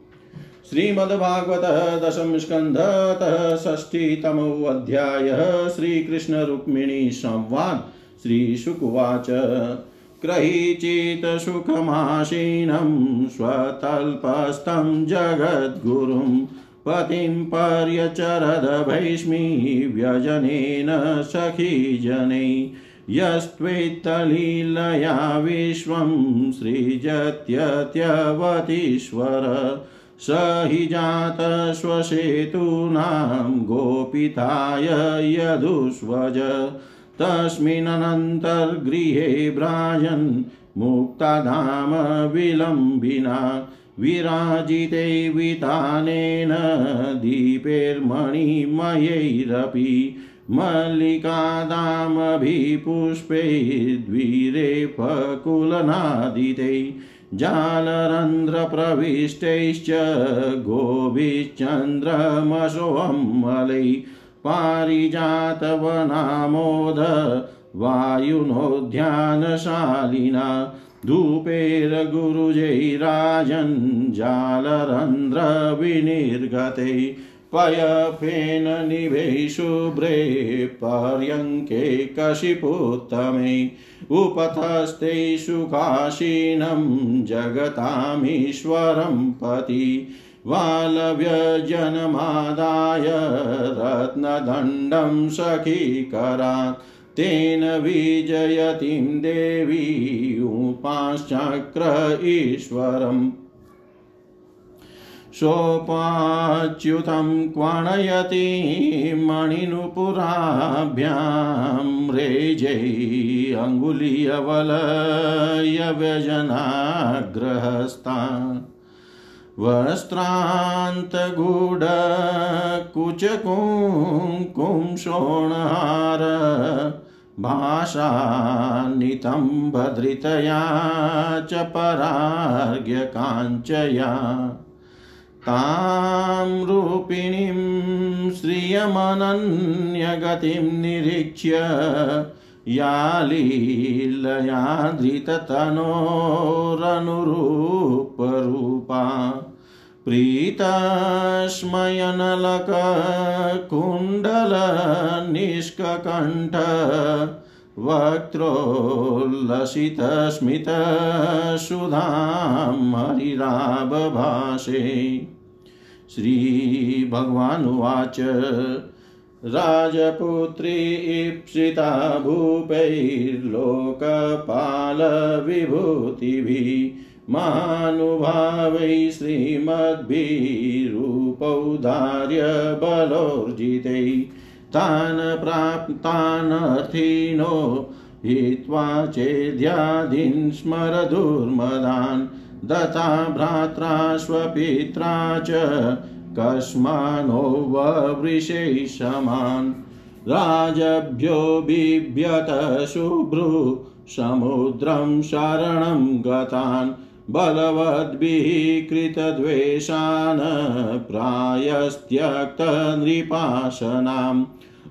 श्रीमद्भागवत दशम स्कंधतः षष्ठीतमोऽध्यायः श्रीकृष्णरुक्मिणी संवाद। श्रीशुकुवाच। क्रहीचित् सुखमासीनं स्वतल्पस्थं जगद्गुरुं पतिं पर्यचरद भैष्मी व्यजनेन सखीजनै यस्त्वेत्तलीलया विश्वं सृजत्यत्यवतीश्वर। स हि जातस्वसेतूनां गोपिताय यदुष्वज तस्मिन्नन्तर्गृहे भ्राजन् मुक्ताधाम विलम्बिना विराजिते वितानेन दीपैर्मणिमयैरपि मल्लिकादामभिपुष्पे द्विरेफकुलनादिते जालरन्ध्रप्रविष्टैश्च गोभिश्चन्द्रमसोऽम्मलै पारिजातवनामोद वायुनोद्यानशालिना धूपेर्गुरुजैराजन् जालरन्ध्रविनिर्गते पयफेन निभे शुभ्रे पर्यङ्के कशिपुत्तमे उपथस्ते सुखासीनं जगतामीश्वरं पति वालव्यजनमादाय रत्नदण्डं सखीकरात् तेन विजयतीं देवी उपाश्चक्र ईश्वरम्। सोपाच्युतं क्वणयति मणिनुपुराभ्यां रेजै अङ्गुलीयवलयव्यजनाग्रहस्तान् वस्त्रान्तगूढकुचकुङ्कुंशोणहार भाषान्नितं भद्रितया च परार्घ्यकाञ्चया तां रूपिणीं श्रियमनन्यगतिं निरीक्ष्य या लीलया प्रीतस्मयनलककुण्डलनिष्ककण्ठ वक्त्रोल्लसितस्मितसुधां हरिराबभाषे श्रीभगवानुवाच राजपुत्री ईप्सिता भूपैर्लोकपालविभूतिभिः मानुभावै श्रीमद्भिरूपौदार्यबलोर्जितै तान् प्राप्तानर्थिनो हित्वा चेद्यादीन् स्मरधुर्मदान् दता भ्रात्रा स्वपित्रा च कस्मानो ववृषे समान् राजभ्यो बिभ्यत शुभ्रु समुद्रं शरणं गतान् बलवद्भिः कृतद्वेषान् प्रायस्त्यक्तनृपाशनाम्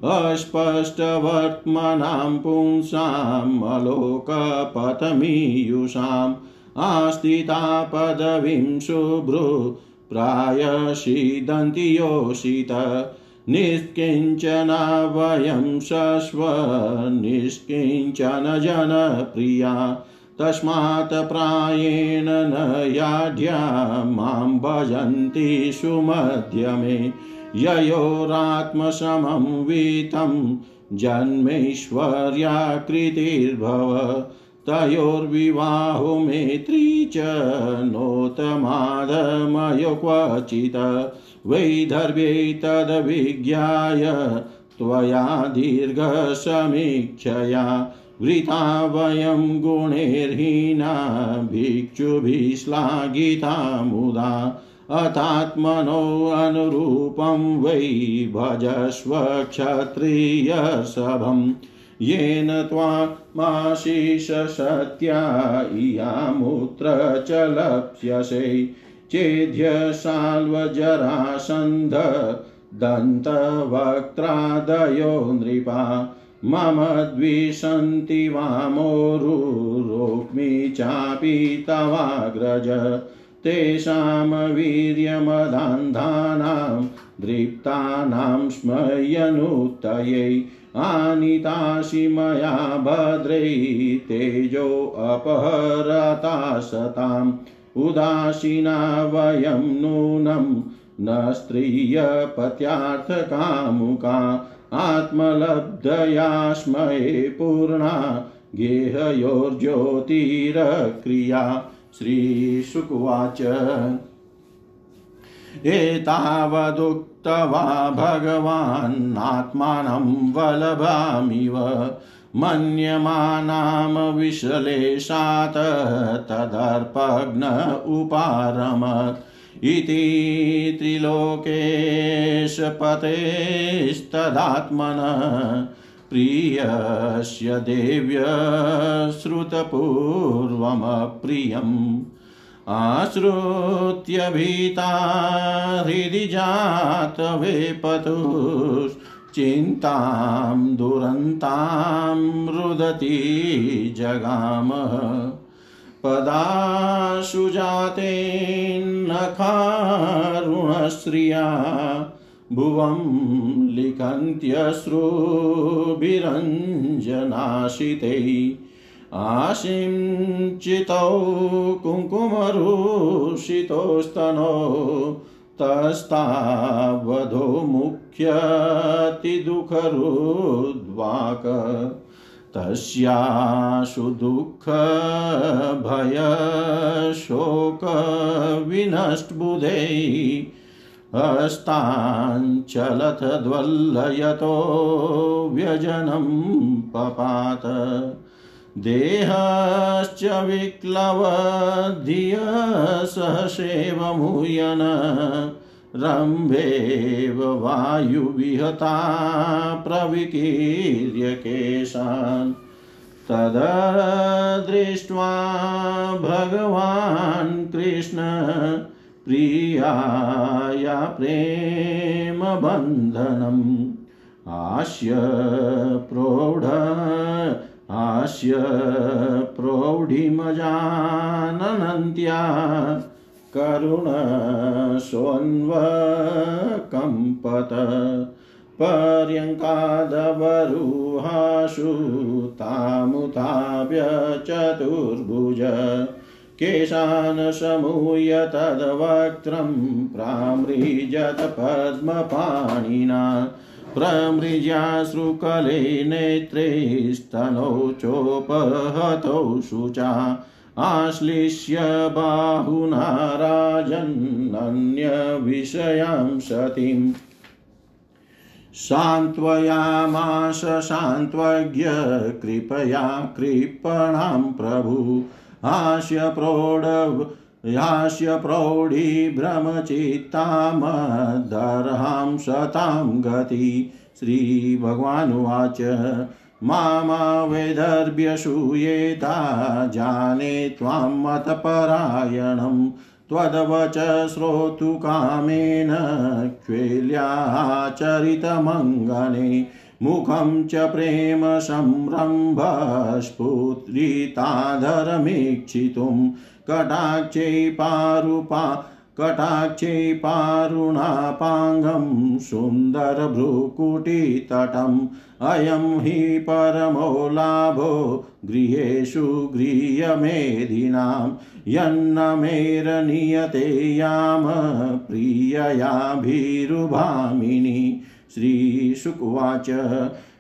अस्पष्टवर्त्मनां पुंसाम् अलोकपथमीयुषाम् आस्थिता पदवीं शुभ्रु प्रायशीदन्ति योषित। निष्किञ्चना वयं शश्व, निष्किञ्चन जनप्रिया। तस्मात् प्रायेण न याढ्या, माँ भजन्ति सुमध्यमे। ययोरात्मसमं वीतं जन्मैश्वर्याकृतिर्भव, तयोर्विवाहो मेत्री च नोतमादमयो क्वचित् वैधर्व्यै तद्विज्ञाय त्वया दीर्घसमीक्षया वृथा वयं गुणैर्हीना भिक्षुभिश्लाघिता मुदा अथात्मनो अनुरूपं वै भजस्व क्षत्रियसभम् येन त्वामाशिषसत्या इयामुत्र च लप्स्यसे चेद्यशाल्वजरासन्ध दन्तवक्त्रादयो नृपा। मम द्विषन्ति वामोरुरोक्मि चापि तवाग्रज। तेषां वीर्यमदान्धानां, दृप्तानां स्मयनुतयै आनीतासि मया भद्रै तेजोऽपहरता सताम् उदासीना वयं नूनं न स्त्रियपत्यार्थकामुका, आत्मलब्धया स्मये पूर्णा, गेहयोर्ज्योतिरक्रिया। श्रीशुकुवाच एतावदुक्त्वा भगवान् वलभामिव मन्यमानां विश्लेषात् तदर्पघ्न उपारमत् इति त्रिलोकेशपतेस्तदात्मन। प्रियस्य देव्य श्रुतपूर्वमप्रियम् आश्रुत्य भीता हृदि जातवेपतुश्चिन्तां दुरन्तां रुदती जगामः। पदाशु जातेन्नखारुणश्रिया भुवं लिखन्त्यश्रुभिरञ्जनाशितै। आशिञ्चितौ कुङ्कुमरुषितोस्तनो। तस्तावधो मुख्यतिदुःखरुद्वाक। तस्याशु दुःखभयशोकविनष्टबुधै। हस्ताञ्चलथ द्वल्लयतो व्यजनं पपात। देहश्च विक्लवधिय सहसेवमुयन रम्भेव वायुविहता प्रविकीर्य केशान्। तददृष्ट्वा भगवान् कृष्ण प्रियाया प्रेमबन्धनम्। आस्य प्रौढ आस्य प्रौढिमजानन्त्या करुणसोऽन्वकम्पत पर्यङ्कादवरुहाशु तामुताप्य चतुर्भुज केशान् समूय तद्वक्त्रं प्रामृजत पद्मपाणिना, प्रमृज्याश्रुकले नेत्रे स्तनौ चोपहतौ शुचा, आश्लिष्य बाहुना राजन्नन्यविषयां सतीम् सान्त्वयामाश सान्त्वज्ञ, कृपया कृपणां प्रभु। हास्य प्रौढ यास्य प्रौढीभ्रमचित्तामदर्हां सतां गति। श्रीभगवानुवाच, मामा वैदर्भ्यसूयेता, जाने त्वां मतपरायणं। त्वदवच श्रोतुकामेन, क्वेल्याचरितमङ्गने। मुखं च प्रेम संरम्भस्फुत्रिताधरमीक्षितुं कटाक्षै पारुपा, कटाक्षै पारुणापाङ्गं सुन्दरभ्रुकुटितटम्। अयं हि परमो लाभो गृहेषु गृह्यमेधिनां यन्नमेरनियते याम प्रिययाभिरुभामिनी। श्रीशुकुवाच।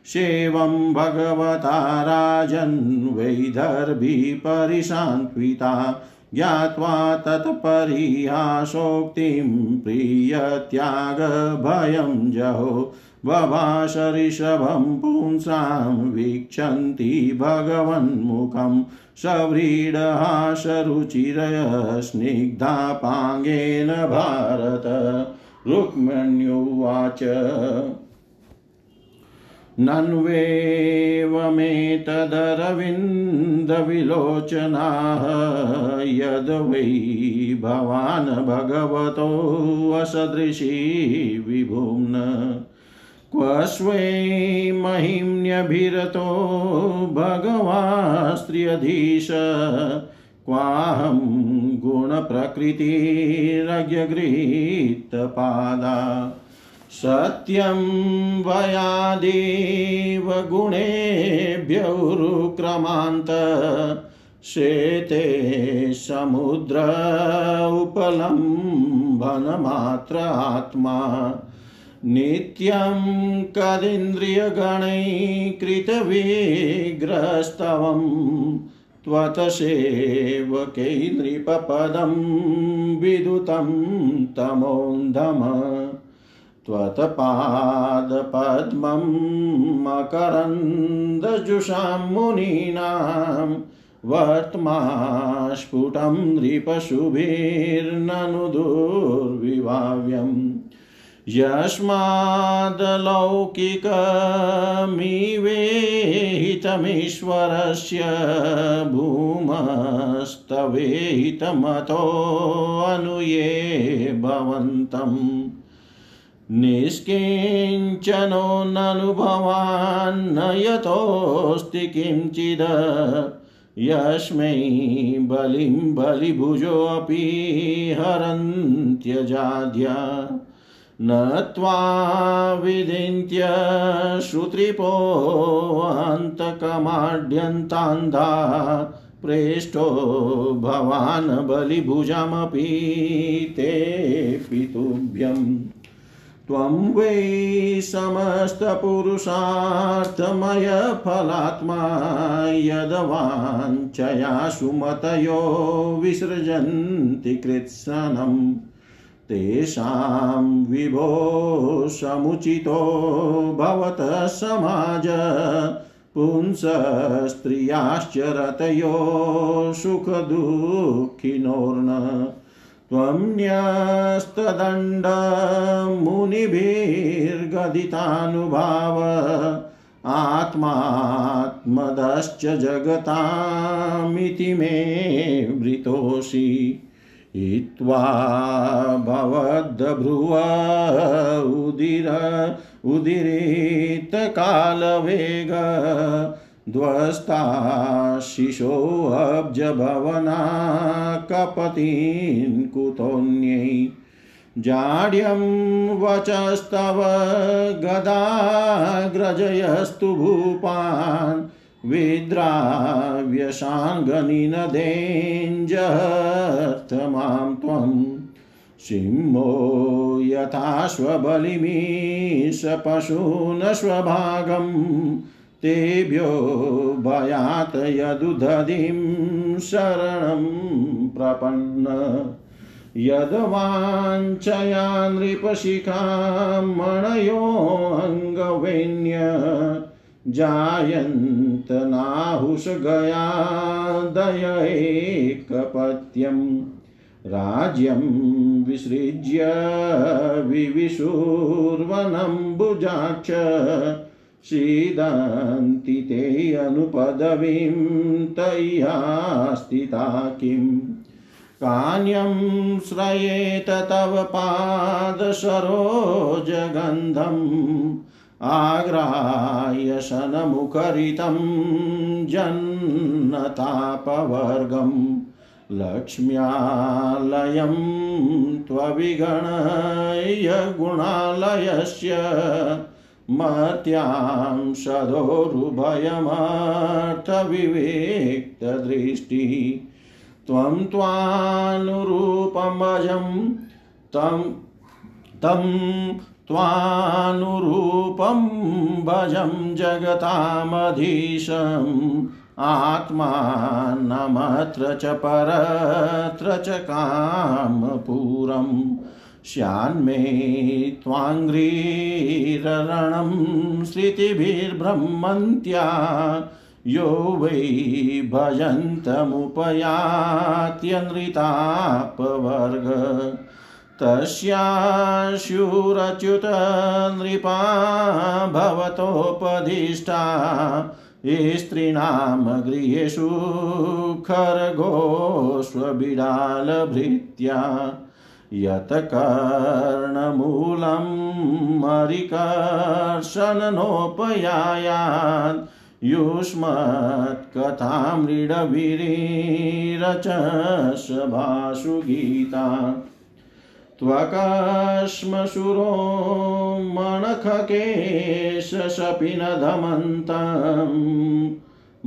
सेवं भगवता राजन् वैदर्भी परिशान्विता ज्ञात्वा तत्परिहासोक्तिं प्रियत्यागभयं जहो। बभाषऋषभं पुंसां वीक्षन्ति भगवन्मुखं। सव्रीडहासरुचिरस्निग्धापाङ्गेन भारत। रुक्मण्युवाच। नन्वेवमेतदरविन्दविलोचनाः यद् वै भवान् भगवतोऽसदृशी विभुम्न। क्व स्वे महिम्न्यभिरतो भगवास्त्र्यधीश। क्वाहं गुणप्रकृतिरज्ञगृहीतपादा सत्यं वयादेव गुणेभ्यौरुक्रमान्त शेते समुद्र उपलम्भनमात्र आत्मा नित्यं कदिन्द्रियगणैकृतविग्रस्तवं त्वतसेवकै नृपपदं विदुतं तमोन्धम त्वत्पादपद्मं मकरन्दजुषां मुनीनां वर्त्मा स्फुटं नृपशुभिर्ननु दुर्विभाव्यम् यस्मादलौकिकमिवेहितमीश्वरस्य भूमस्तवेहितमतोऽनुये भवन्तम्। निष्किञ्चनो ननुभवान्न यतोऽस्ति किञ्चिद। यस्मै बलिं बलिभुजोऽपि हरन्त्यजाद्या न त्वा विदिन्त्य श्रुत्रिपोऽन्तकमाड्यन्तान्धा प्रेष्ठो भवान् बलिभुजमपि ते पितुभ्यम् त्वं वै समस्तपुरुषार्थमयफलात्मा यदवाञ्छया सुमतयो विसृजन्ति कृत्स्नम्। तेषां विभो समुचितो भवतः समाज। पुंसस्त्रियाश्च रतयो सुखदुःखिनोर्न। त्वं न्यस्तदण्डमुनिभिर्गदितानुभाव आत्मात्मदश्च जगतामिति मे वृतोषि हित्वा भवद्भ्रुव उदिर उदिरितकालवेग ध्वस्ता शिशोऽब्जभवना कपतीन् कुतोऽन्यै। जाड्यं वचस्तव गदाग्रजयस्तु भूपान् विद्राव्यशाङ्गनिनदेञ्जहर्थ माँ त्वं सिंहो यथाश्वबलिमीश पशून् स्वभागं तेभ्यो भयात् यदुदधिं शरणं प्रपन्न। यद्वाञ्छया नृपशिखामणयोऽङ्गवेण्य जायन्त नाहुषगया दय एकपत्यम् राज्यं विसृज्य विविशुर्वनम्बुजाक्ष सीदन्ति ते अनुपदवीं तय्या किम् कान्यं श्रयेत तव पादसरोजगन्धम् आग्राह्य शनमुखरितं जन्नतापवर्गं लक्ष्म्यालयं त्वविगणय गुणालयस्य मत्यां सदोरुभयमर्थविवेक्तदृष्टिः त्वं त्वानुरूपमजं तं तं त्वानुरूपं भजं जगतामधीशम्। आत्मानमत्र च परत्र च कामपुरं। स्यान्मे त्वाङ्घ्रीरणं श्रुतिभिर्ब्रह्मन्त्या यो वै भजन्तमुपयात्यनृतापवर्ग। तस्याशुरच्युत नृपा भवतोपदिष्टा स्त्रीणां गृहेषु खर्गोष्वबिडालभृत्या यत्कर्णमूलं मरिकर्षणनोपयायात् युष्मत्कथामृडवीरीरचस गीता त्वकश्मशुरो मणखकेशशपिनधमन्तम्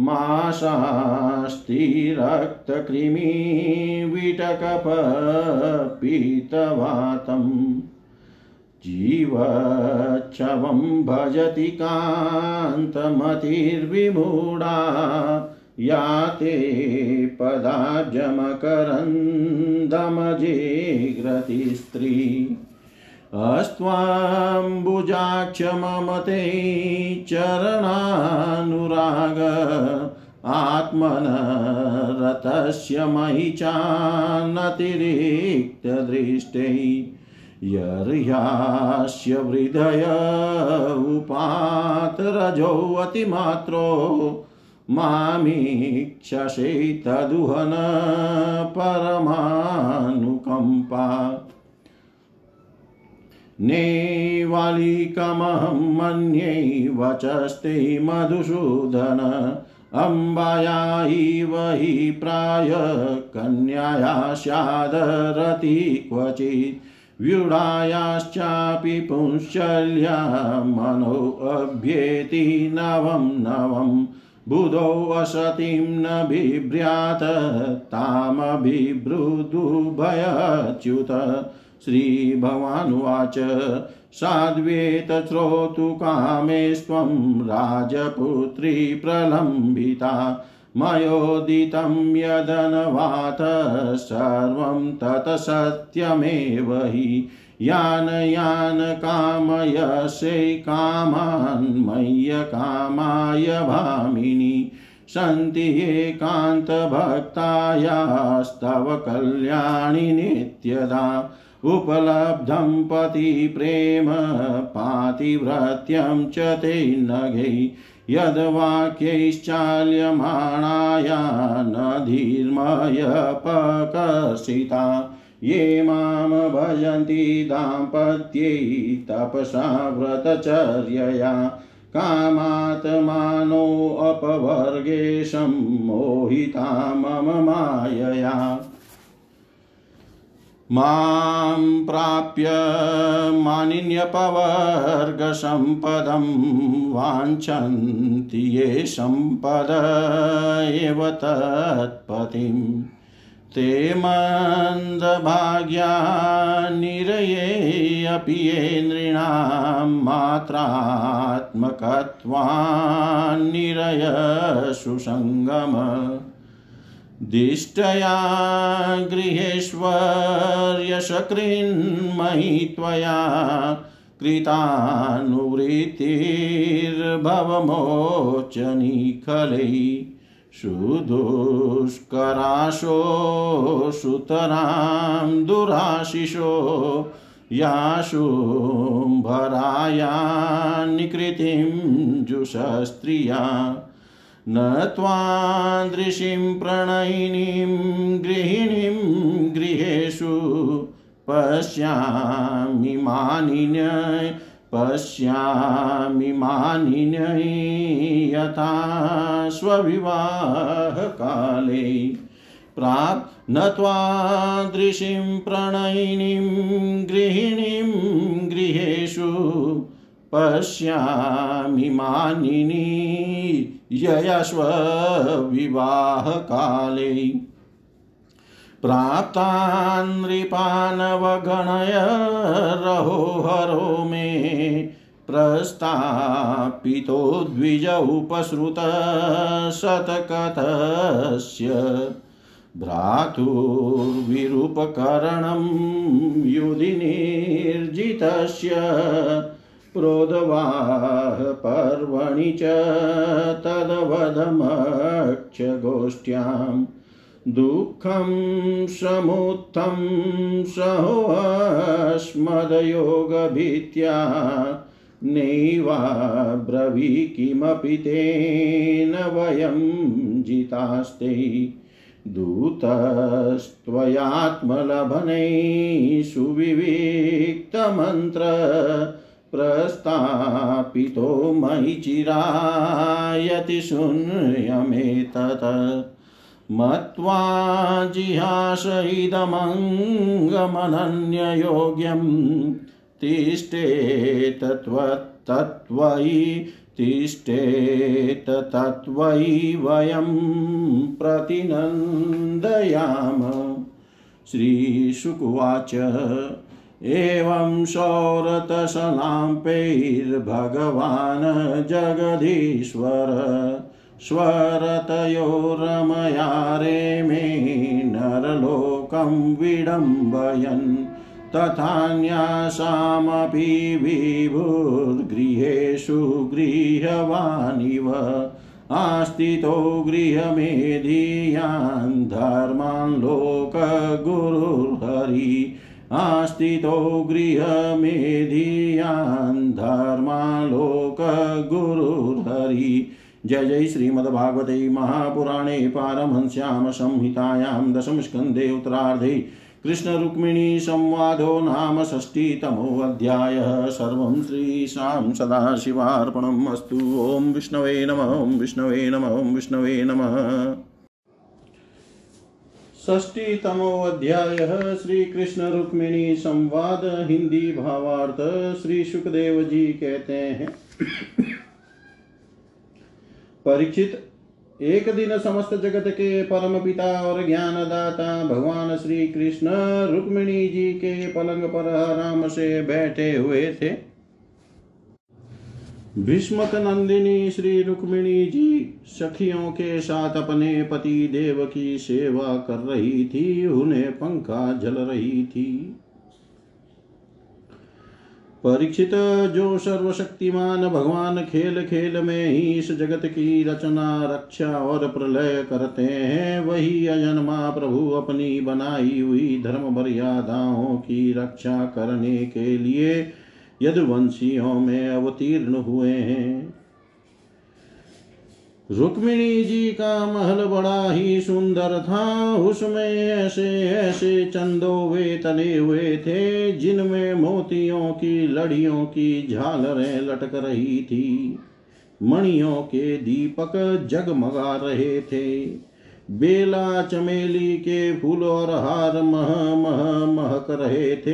माशास्तिरक्तकृमिविटकपीतवातम् जीवच्छवं भजति कान्तमतिर्विमूढा या ते पदाब्जमकरन्दमजिघ्रति स्त्री अस्त्वाम्बुजाक्ष मम ते चरणानुराग। आत्मनरतस्य मयि चानतिरिक्तदृष्टै यर्ह्यास्य हृदय उपातरजोऽतिमात्रो मामीक्षसे तदुहन परमानुकम्पा। नेवालिकमहं मन्ये वचस्ते मधुसूदन अम्बाया इव हि प्राय कन्याया स्यादरति क्वचित् व्यूढायाश्चापि पुंशल्या मनोऽभ्येति नवं नवं बुधौ असतीं न बिभ्र्यात् तामभिब्रुदुभयच्युत श्रीभगवानुवाच साध्वेत श्रोतु कामेस्त्वं राजपुत्री प्रलम्बिता। मयोदितं यदनवाथ सर्वं तत्सत्यमेव हि। यान यान कामयसे कामान् मय्यकामाय भामिनि। सन्ति एकान्तभक्तायास्तव कल्याणि नित्यदा। उपलब्धं पतिप्रेम पातिव्रत्यं च ते नघै। यद्वाक्यैश्चाल्यमाणाया न धीर्मयपकर्षिता। ये माँ भजन्ति दाम्पत्यै तपसा व्रतचर्यया। कामात्मानोऽपवर्गे सम्मोहिता मम मायया। माँ प्राप्य मानिन्यपवर्गसम्पदं वाञ्छन्ति ये सम्पद एव तत्पतिम्। ते मन्दभाग्या निरयेऽपि ये नृणां मात्रात्मकत्वान्निरयसु सङ्गम दिष्टया गृहेश्वर्यशकृन्मयि त्वया कृतानुवृत्तिर्भवमोचनिखलै। सुदुष्कराशो सुतरां दुराशिषो याशुम्भराया निकृतिं जुषस्त्रिया। न त्वादृशीं प्रणयिनीं गृहिणीं गृहेषु पश्यामि मानिन्य पश्यामि मानिन्यै यथा स्वविवाहकाले। प्राप् न त्वादृशीं प्रणयिनीं गृहिणीं गृहेषु पश्यामि मानिनी ययस्वविवाहकाले नृपानवगणय रहो हरो मे प्रस्तापितो द्विज उपसृत शतकथस्य भ्रातुर्विरूपकरणं युधिनिर्जितस्य प्रोदवाह पर्वणि च तदवधमक्षगोष्ठ्याम् दुःखं समुत्थं सहोऽस्मदयोगभीत्या नैवाब्रवी किमपि तेन वयं जितास्ते दूतस्त्वयात्मलभनैः सुविविक्तमन्त्र प्रस्तापितो मयि चिरायति शून्यमेतत्। मत्वा जिहासैदमङ्गमनन्ययोग्यं तिष्ठेत तत्त्वयि तिष्ठेत तत्त्वयि वयं प्रतिनन्दयाम। श्रीशुकुवाच एवं सौरतशलाम्पैर्भगवान् जगदीश्वर। स्वरतयो रमया रेमे नरलोकं विडम्बयन् तथान्यासामपि विभुर्गृहेषु गृहवानिव आस्थितो गृहमेधियान् धर्मान् लोकगुरुर्हरि आस्थितो गृहमेधियान् धर्मालोकगुरुर्हरि जय जय श्रीमद्भागवते महापुराणे पारमहंस्यां संहितायां दशमस्कन्धे उत्तरार्धे कृष्णरुक्मिणी संवादो नाम षष्टितमोऽध्यायः सर्वं श्रीशां सदाशिवार्पणम् अस्तु। ॐ विष्णवे नमः, ॐ विष्णवे नमः, ॐ विष्णवे कृष्ण रुक्मिणी संवाद हिंदी भावार्थ, श्री सुखदेव जी कहते हैं। परीक्षित एक दिन समस्त जगत के परम पिता और ज्ञानदाता भगवान श्री कृष्ण रुक्मिणी जी के पलंग पर आराम से बैठे हुए थे। भीष्मक नंदिनी श्री रुक्मिणी जी सखियों के साथ अपने पति देव की सेवा कर रही थी, उन्हें पंखा जल रही थी। परीक्षित जो सर्वशक्तिमान भगवान खेल खेल में ही इस जगत की रचना, रक्षा और प्रलय करते हैं, वही अजन्मा प्रभु अपनी बनाई हुई धर्म मर्यादाओं की रक्षा करने के लिए यदुवंशियों में अवतीर्ण हुए हैं। रुक्मिणी जी का महल बड़ा ही सुंदर था। उसमें ऐसे ऐसे चंदोवे तले हुए थे, जिनमें मोतियों की लड़ियों की झालरें लटक रही थी। मणियों के दीपक जगमगा रहे थे। बेला चमेली के फूल और हार मह मह महक रहे थे।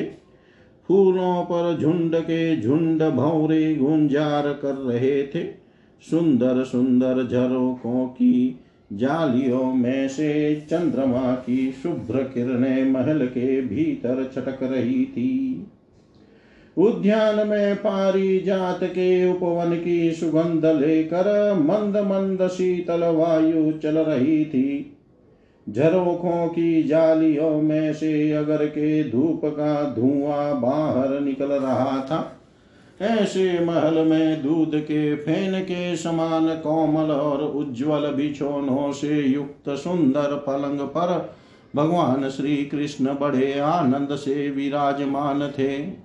फूलों पर झुंड के झुंड भौरे गुंजार कर रहे थे। सुंदर सुंदर झरोकों की जालियों में से चंद्रमा की शुभ्र किरणें महल के भीतर छटक रही थी। उद्यान में पारी जात के उपवन की सुगंध लेकर मंद मंद शीतल वायु चल रही थी। झरोखों की जालियों में से अगर के धूप का धुआँ बाहर निकल रहा था ऐसे महल में दूध के, फेन के समान कोमल और उज्जवल बिछोनों से युक्त सुंदर पलंग पर भगवान श्री कृष्ण बड़े आनंद से विराजमान थे।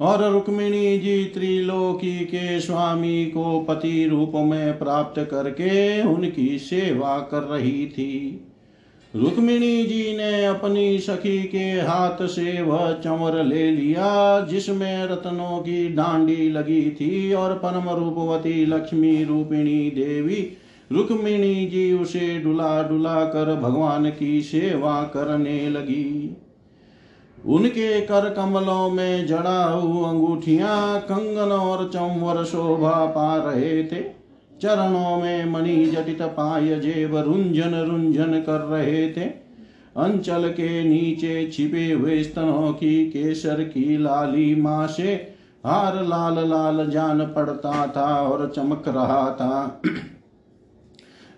और रुक्मिणी जी त्रिलोकी के स्वामी को पति रूप में प्राप्त करके उनकी सेवा कर रही थी। रुक्मिणी जी ने अपनी सखी के हाथ से वह चंवर ले लिया, जिसमें रत्नों की डांडी लगी थी और परम रूपवती लक्ष्मी रूपिणी देवी। रुक्मिणी जी उसे डुला डुला कर भगवान की सेवा करने लगी। उनके कर कमलों में जड़ा जड़ाऊ अंगूठिया कंगन और चंवर शोभा पा रहे थे। चरणों में मणि जटित पाय जेब रुंझन रुंझन कर रहे थे। अंचल के नीचे छिपे हुए स्तनों की केसर की लाली माँ से हार लाल लाल जान पड़ता था और चमक रहा था।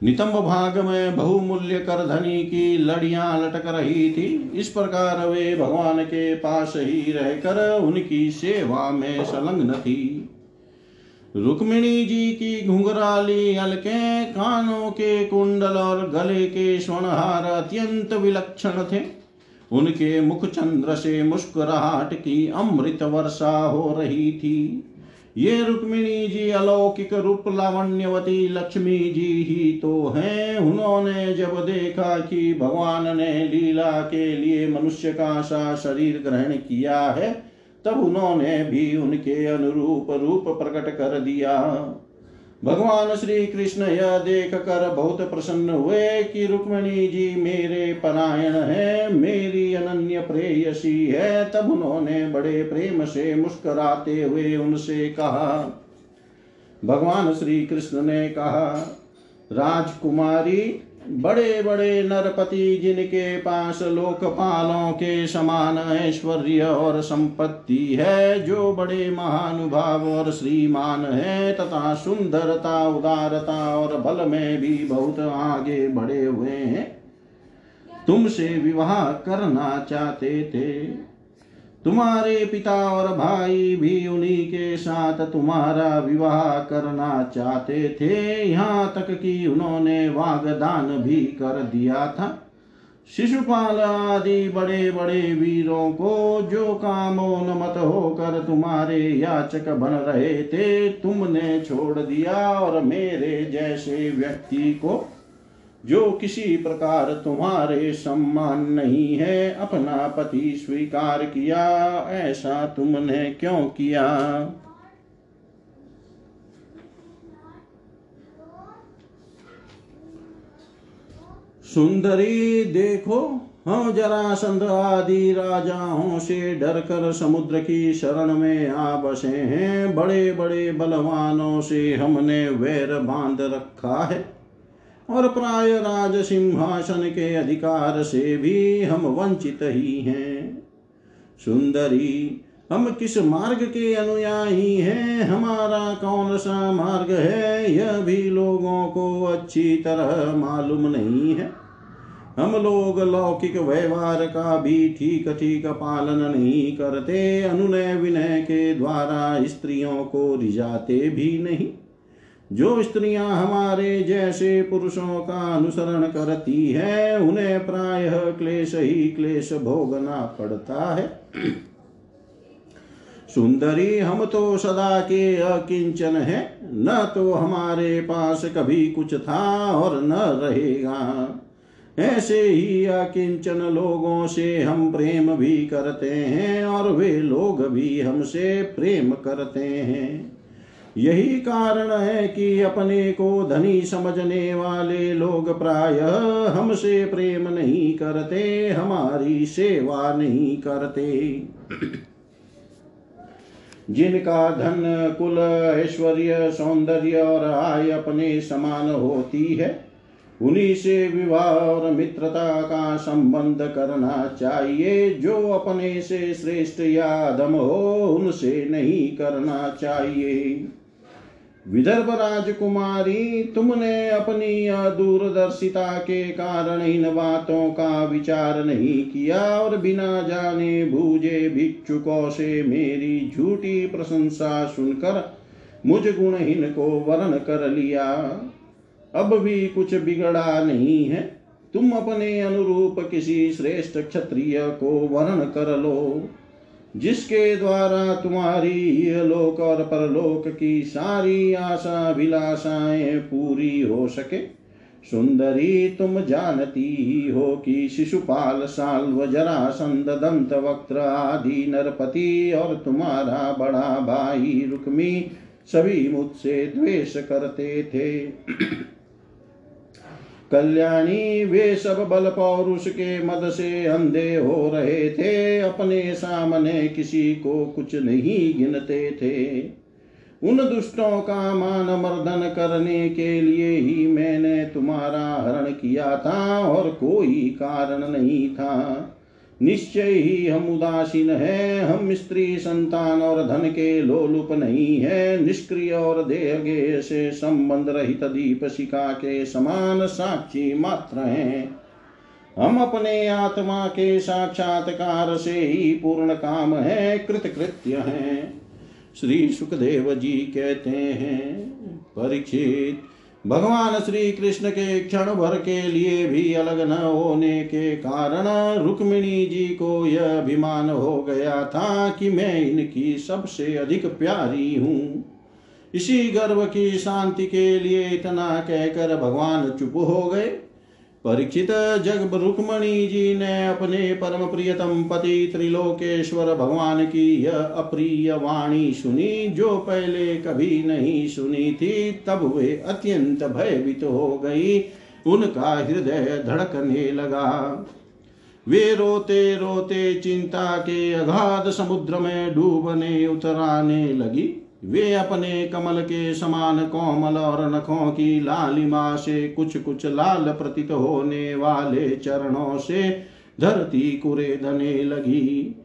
नितंब भाग में बहुमूल्य कर धनी की लड़ियाँ लटक रही थी। इस प्रकार वे भगवान के पास ही रहकर उनकी सेवा में संलग्न थी। रुक्मिणी जी की घुंघराली अलके कानों के कुंडल और गले के स्वर्णहार अत्यंत विलक्षण थे। उनके मुख चंद्र से मुस्कुराहट की अमृत वर्षा हो रही थी। ये रुक्मिणी जी अलौकिक रूप लावण्यवती लक्ष्मी जी ही तो हैं। उन्होंने जब देखा कि भगवान ने लीला के लिए मनुष्य का सा शरीर ग्रहण किया है तब उन्होंने भी उनके अनुरूप रूप प्रकट कर दिया। भगवान श्री कृष्ण यह देख कर बहुत प्रसन्न हुए कि रुक्मणी जी मेरे परायण है, मेरी अनन्य प्रेयसी है। तब उन्होंने बड़े प्रेम से मुस्कुराते हुए उनसे कहा, भगवान श्री कृष्ण ने कहा, राजकुमारी बड़े बड़े नरपति जिनके पास लोकपालों के समान ऐश्वर्य और संपत्ति है, जो बड़े महानुभाव और श्रीमान है, तथा सुंदरता, उदारता और बल में भी बहुत आगे बढ़े हुए हैं। तुमसे विवाह करना चाहते थे। तुम्हारे पिता और भाई भी उन्हीं के साथ तुम्हारा विवाह करना चाहते थे। यहाँ तक कि उन्होंने वागदान भी कर दिया था। शिशुपाल आदि बड़े बड़े वीरों को जो कामोन्मत होकर तुम्हारे याचक बन रहे थे, तुमने छोड़ दिया और मेरे जैसे व्यक्ति को जो किसी प्रकार तुम्हारे सम्मान नहीं है, अपना पति स्वीकार किया, ऐसा तुमने क्यों किया? सुंदरी देखो हम जरासंध आदि राजाओं से डरकर समुद्र की शरण में आ बसे हैं। बड़े बड़े बलवानों से हमने वैर बाँध रखा है। और प्राय राज सिंहासन के अधिकार से भी हम वंचित ही हैं। सुंदरी, हम किस मार्ग के अनुयायी हैं? हमारा कौन सा मार्ग है? यह भी लोगों को अच्छी तरह मालूम नहीं है। हम लोग लौकिक व्यवहार का भी ठीक ठीक पालन नहीं करते अनुनय विनय के द्वारा स्त्रियों को रिझाते भी नहीं। जो स्त्रियाँ हमारे जैसे पुरुषों का अनुसरण करती है, उन्हें प्रायः क्लेश ही क्लेश भोगना पड़ता है। सुंदरी हम तो सदा के अकिंचन है, न तो हमारे पास कभी कुछ था और न रहेगा। ऐसे ही अकिंचन लोगों से हम प्रेम भी करते हैं और वे लोग भी हमसे प्रेम करते हैं। यही कारण है कि अपने को धनी समझने वाले लोग प्राय हमसे प्रेम नहीं करते, हमारी सेवा नहीं करते। जिनका धन, कुल, ऐश्वर्य, सौंदर्य और आय अपने समान होती है, उन्हीं से विवाह और मित्रता का संबंध करना चाहिए। जो अपने से श्रेष्ठ या अधम हो, उनसे नहीं करना चाहिए। विदर्भ राजकुमारी, तुमने अपनी दूरदर्शिता के कारण इन बातों का विचार नहीं किया और बिना जाने भूजे भिक्षुकों से मेरी झूठी प्रशंसा सुनकर मुझ गुणहीन को वर्ण कर लिया। अब भी कुछ बिगड़ा नहीं है। तुम अपने अनुरूप किसी श्रेष्ठ क्षत्रिय को वर्ण कर लो। जिसके द्वारा तुम्हारी लोक और परलोक की सारी आशा अभिलाषाएँ पूरी हो सके। सुंदरी, तुम जानती ही हो कि शिशुपाल, साल्व, जरासंध, दंत, वक्त्र आदि, नरपति और तुम्हारा बड़ा भाई रुक्मी सभी मुझसे द्वेष करते थे। कल्याणी वे सब बल पौरुष के मद से अंधे हो रहे थे। अपने सामने किसी को कुछ नहीं गिनते थे। उन दुष्टों का मान मर्दन करने के लिए ही मैंने तुम्हारा हरण किया था और कोई कारण नहीं था। निश्चय ही हम उदासीन है, हम स्त्री संतान और धन के लोलुप नहीं है, निष्क्रिय और देह से संबंध रहित दीप शिका के समान साक्षी मात्र हैं। हम अपने आत्मा के साक्षात्कार से ही पूर्ण काम है कृत कृत्य है। श्री सुखदेव जी कहते हैं, परीक्षित भगवान श्री कृष्ण के क्षण भर के लिए भी अलग न होने के कारण रुक्मिणी जी को यह अभिमान हो गया था कि मैं इनकी सबसे अधिक प्यारी हूँ। इसी गर्व की शांति के लिए इतना कहकर भगवान चुप हो गए। परीक्षित जग रुक्मणी जी ने अपने परम प्रियतम पति त्रिलोकेश्वर भगवान की यह अप्रिय वाणी सुनी, जो पहले कभी नहीं सुनी थी, तब वे अत्यंत भयभीत हो गई। उनका हृदय धड़कने लगा। वे रोते रोते चिंता के अगाध समुद्र में डूबने, उतराने लगी। वे अपने कमल के समान कोमल और नखों की लालिमा से कुछ कुछ लाल प्रतीत होने वाले चरणों से धरती कुरे कुरेदने लगी।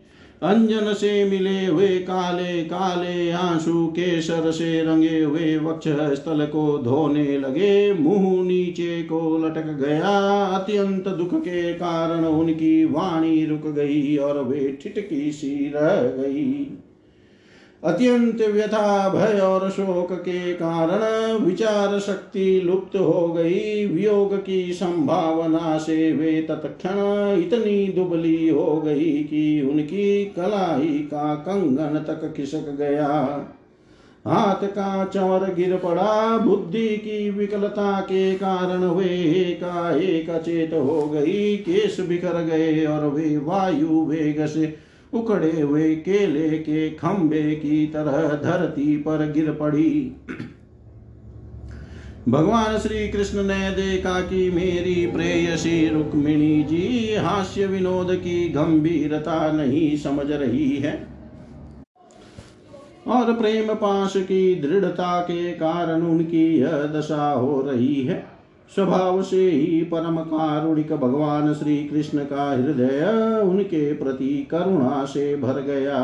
अंजन से मिले हुए काले काले आँसू केसर से रंगे हुए वक्ष स्थल को धोने लगे। मुँह नीचे को लटक गया। अत्यंत दुख के कारण उनकी वाणी रुक गई और वे ठिटकी सी रह गई। अत्यंत व्यथा, भय और शोक के कारण विचार शक्ति लुप्त हो गई। वियोग की संभावना से वे तत्क्षण इतनी दुबली हो गई कि उनकी कलाई का कंगन तक खिसक गया। हाथ का चौर गिर पड़ा। बुद्धि की विकलता के कारण वे एकाएक अचेत हो गई। केस बिखर गए और वे वायु वेग से उखड़े हुए केले के खंबे की तरह धरती पर गिर पड़ी। भगवान श्री कृष्ण ने देखा कि मेरी प्रेयसी रुक्मिणी जी हास्य विनोद की गंभीरता नहीं समझ रही है और प्रेम पाश की दृढ़ता के कारण उनकी यह दशा हो रही है। स्वभाव से ही परम कारुणिक भगवान श्री कृष्ण का हृदय उनके प्रति करुणा से भर गया।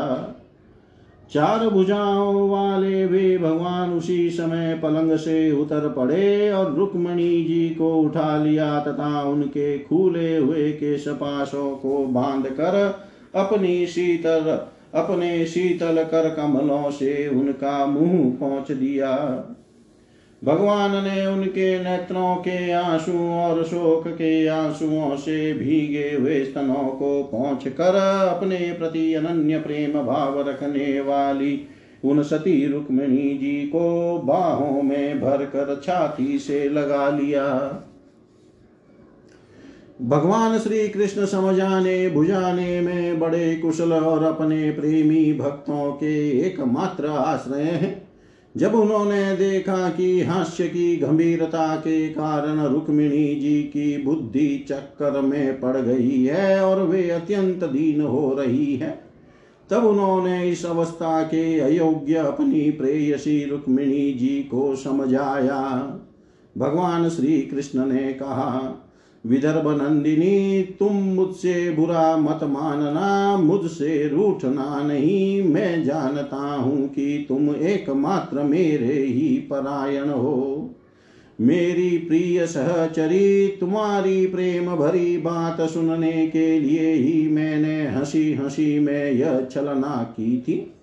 चार भुजाओं वाले वे भगवान उसी समय पलंग से उतर पड़े और रुक्मणी जी को उठा लिया तथा उनके खुले हुए के सपाशों को बाँध कर अपनी शीतल, अपने शीतल कर कमलों से उनका मुँह पहुँच दिया। भगवान ने उनके नेत्रों के आँसू और शोक के आंसुओं से भीगे हुए स्तनों को पहुँच कर अपने प्रति अनन्य प्रेम भाव रखने वाली उन सती रुक्मिणी जी को बाहों में भरकर छाती से लगा लिया। भगवान श्री कृष्ण समझाने, बुझाने में बड़े कुशल और अपने प्रेमी भक्तों के एकमात्र आश्रय हैं। जब उन्होंने देखा कि हास्य की गंभीरता के कारण रुक्मिणी जी की बुद्धि चक्कर में पड़ गई है और वे अत्यंत दीन हो रही है, तब उन्होंने इस अवस्था के अयोग्य अपनी प्रेयसी रुक्मिणी जी को समझाया। भगवान श्री कृष्ण ने कहा विदर्भ नंदिनी तुम मुझसे बुरा मत मानना, मुझसे रूठना नहीं। मैं जानता हूँ कि तुम एकमात्र मेरे ही परायण हो। मेरी प्रिय सहचरी, तुम्हारी प्रेम भरी बात सुनने के लिए ही मैंने हँसी हँसी में यह छलना की थी।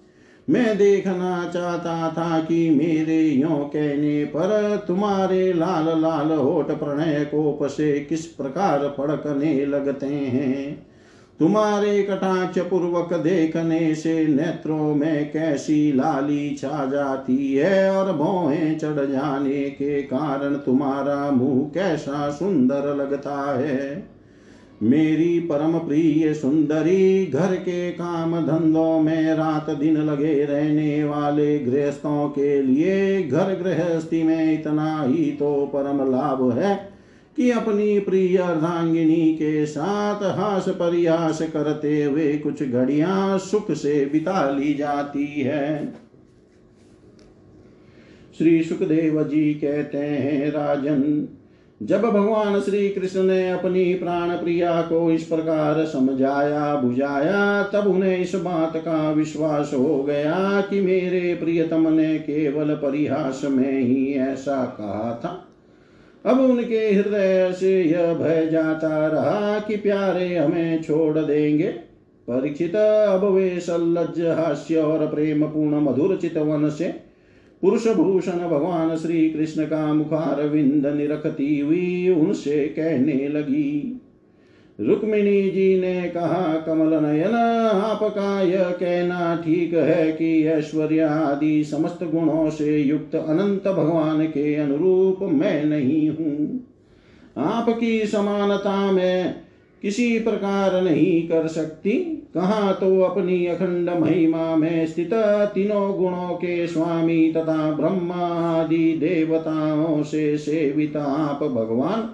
मैं देखना चाहता था कि मेरे यो कहने पर तुम्हारे लाल लाल होठ प्रणय कोप से किस प्रकार फड़कने लगते हैं? तुम्हारे कटाक्ष पूर्वक देखने से नेत्रों में कैसी लाली छा जाती है और भौहें चढ़ जाने के कारण तुम्हारा मुँह कैसा सुंदर लगता है? मेरी परम प्रिय सुंदरी, घर के काम धंधों में रात दिन लगे रहने वाले गृहस्थों के लिए घर गृहस्थी में इतना ही तो परम लाभ है कि अपनी प्रिय अर्धांगिनी के साथ हास परिहास करते हुए कुछ घड़ियाँ सुख से बिता ली जाती है। श्री सुखदेव जी कहते हैं, राजन जब भगवान श्री कृष्ण ने अपनी प्राण प्रिया को इस प्रकार समझाया, बुझाया, तब उन्हें इस बात का विश्वास हो गया कि मेरे प्रियतम ने केवल परिहास में ही ऐसा कहा था। अब उनके हृदय से यह भय जाता रहा कि प्यारे हमें छोड़ देंगे। परीक्षित, अब वे सल्लज हास्य और प्रेम पूर्ण मधुर चितवन से पुरुष भूषण भगवान श्री कृष्ण का मुखार विंद निरखती हुई उनसे कहने लगी। रुक्मिणी जी ने कहा, कमल नयन, आपका यह कहना ठीक है कि ऐश्वर्य आदि समस्त गुणों से युक्त अनंत भगवान के अनुरूप मैं नहीं हूँ। आपकी समानता में किसी प्रकार नहीं कर सकती। कहा तो अपनी अखंड महिमा में स्थित तीनों गुणों के स्वामी तथा ब्रह्मा आदि देवताओं से सेवित आप भगवान?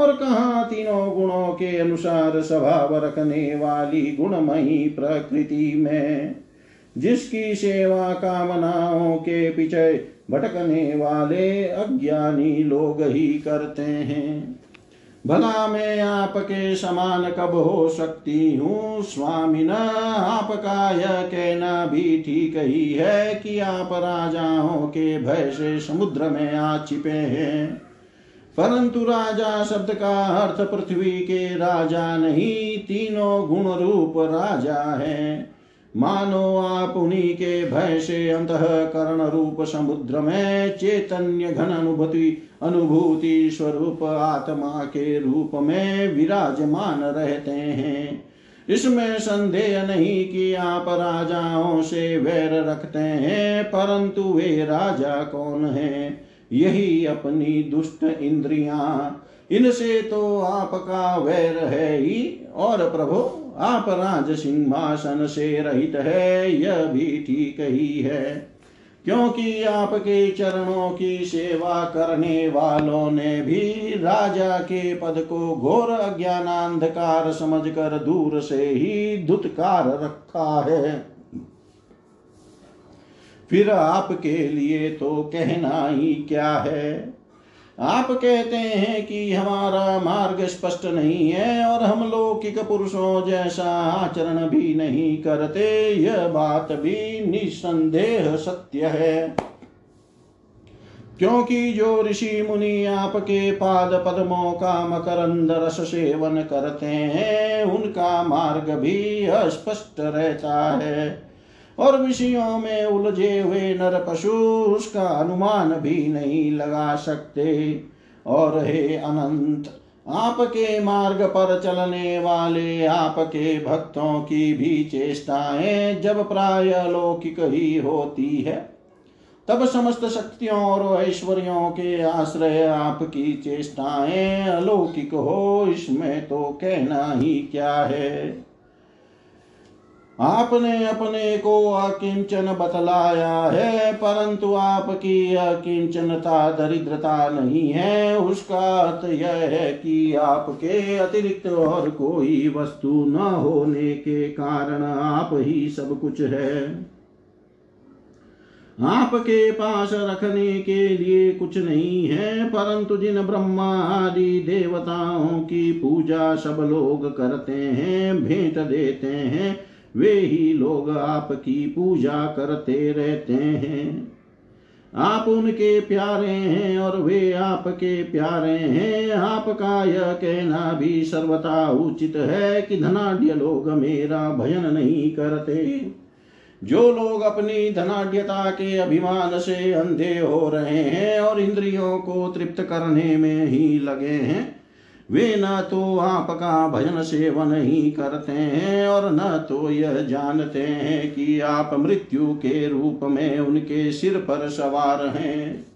और कहा तीनों गुणों के अनुसार स्वभाव रखने वाली गुणमयी प्रकृति में? जिसकी सेवा कामनाओं के पीछे भटकने वाले अज्ञानी लोग ही करते हैं। भला मैं आपके समान कब हो सकती हूँ? स्वामी न आपका यह कहना भी ठीक ही है कि आप राजाओं के भय से समुद्र में आ छिपे हैं। परंतु राजा शब्द का अर्थ पृथ्वी के राजा नहीं, तीनों गुण रूप राजा है। मानो आप उन्हीं के भय से अंत करण रूप समुद्र में चैतन्य घन अनुभूति अनुभूति स्वरूप आत्मा के रूप में विराजमान रहते हैं। इसमें संदेह नहीं कि आप राजाओं से वैर रखते हैं, परंतु वे राजा कौन हैं? यही अपनी दुष्ट इंद्रियाँ। इनसे तो आपका वैर है ही, और प्रभु आप राज सिंहासन से रहित है यह भी ठीक ही है। क्योंकि आपके चरणों की सेवा करने वालों ने भी राजा के पद को घोर अज्ञानांधकार समझकर दूर से ही धुतकार रखा है। फिर आपके लिए तो कहना ही क्या है? आप कहते हैं कि हमारा मार्ग स्पष्ट नहीं है और हम लौकिक पुरुषों जैसा आचरण भी नहीं करते, यह बात भी निसंदेह सत्य है। क्योंकि जो ऋषि मुनि आपके पाद पद्मों का मकरंद रस सेवन करते हैं, उनका मार्ग भी अस्पष्ट रहता है। और विषयों में उलझे हुए नर पशु उसका अनुमान भी नहीं लगा सकते। और हे अनंत, आपके मार्ग पर चलने वाले आपके भक्तों की भी चेष्टाएँ जब प्राय लौकिक ही होती है, तब समस्त शक्तियों और ऐश्वर्यों के आश्रय आपकी चेष्टाएँ अलौकिक हो, इसमें तो कहना ही क्या है। आपने अपने को अकिंचन बतलाया है, परंतु आपकी अकिंचनता, दरिद्रता नहीं है। उसका अर्थ यह है कि आपके अतिरिक्त और कोई वस्तु न होने के कारण आप ही सब कुछ है। आपके पास रखने के लिए कुछ नहीं है, परंतु जिन ब्रह्मा आदि देवताओं की पूजा सब लोग करते हैं, भेंट देते हैं वे ही लोग आपकी पूजा करते रहते हैं। आप उनके प्यारे हैं और वे आपके प्यारे हैं। आपका यह कहना भी सर्वथा उचित है कि धनाढ़ लोग मेरा भजन नहीं करते। जो लोग अपनी धनाढ़ता के अभिमान से अंधे हो रहे हैं और इंद्रियों को तृप्त करने में ही लगे हैं वे न तो आपका भजन सेवन ही करते हैं और न तो यह जानते हैं कि आप मृत्यु के रूप में उनके सिर पर सवार हैं।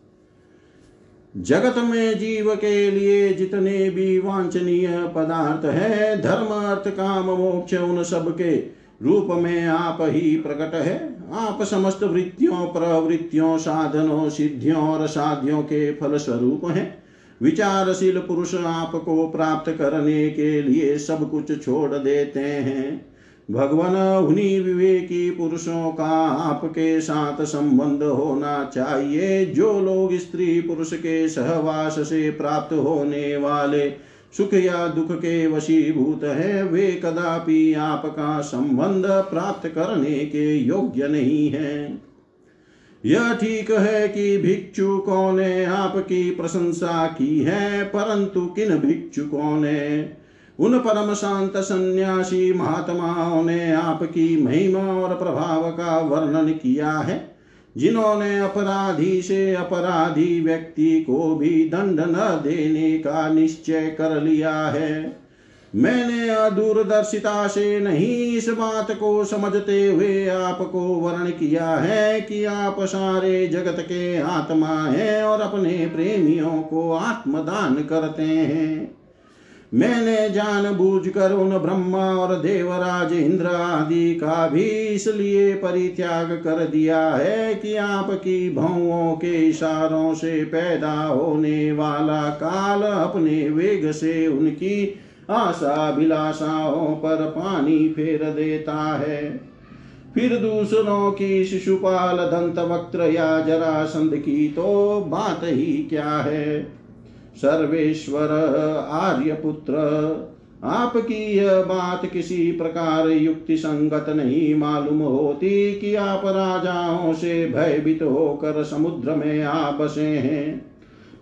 जगत में जीव के लिए जितने भी वांछनीय पदार्थ है, धर्म, अर्थ, काम, मोक्ष, उन सब के रूप में आप ही प्रकट है। आप समस्त वृत्तियों, प्रवृत्तियों, साधनों, सिद्धियों और साध्यों के फल स्वरूप हैं। विचारशील पुरुष आपको प्राप्त करने के लिए सब कुछ छोड़ देते हैं। भगवान, उन्हीं विवेकी पुरुषों का आपके साथ संबंध होना चाहिए। जो लोग स्त्री पुरुष के सहवास से प्राप्त होने वाले सुख या दुख के वशीभूत है, वे कदापि आपका संबंध प्राप्त करने के योग्य नहीं है। यह ठीक है कि भिक्षुकों ने आपकी प्रशंसा की है, परंतु किन भिक्षुकों ने उन परम शांत सन्यासी महात्माओं ने आपकी महिमा और प्रभाव का वर्णन किया है, जिन्होंने अपराधी से अपराधी व्यक्ति को भी दंड न देने का निश्चय कर लिया है। मैंने दूरदर्शिता से नहीं इस बात को समझते हुए आपको वर्ण किया है कि आप सारे जगत के आत्मा हैं और अपने प्रेमियों को आत्मदान करते हैं। मैंने जान बूझ कर उन ब्रह्मा और देवराज इंद्र आदि का भी इसलिए परित्याग कर दिया है कि आपकी भावों के इशारों से पैदा होने वाला काल अपने वेग से उनकी आशा विलासाओं पर पानी फेर देता है। फिर दूसरों की शिशुपाल दंत वक्त्र या जरासंध की तो बात ही क्या है? सर्वेश्वर, आर्यपुत्र, आपकी यह बात किसी प्रकार युक्ति संगत नहीं मालूम होती कि आप राजाओं से भयभीत होकर समुद्र में आ बसे हैं।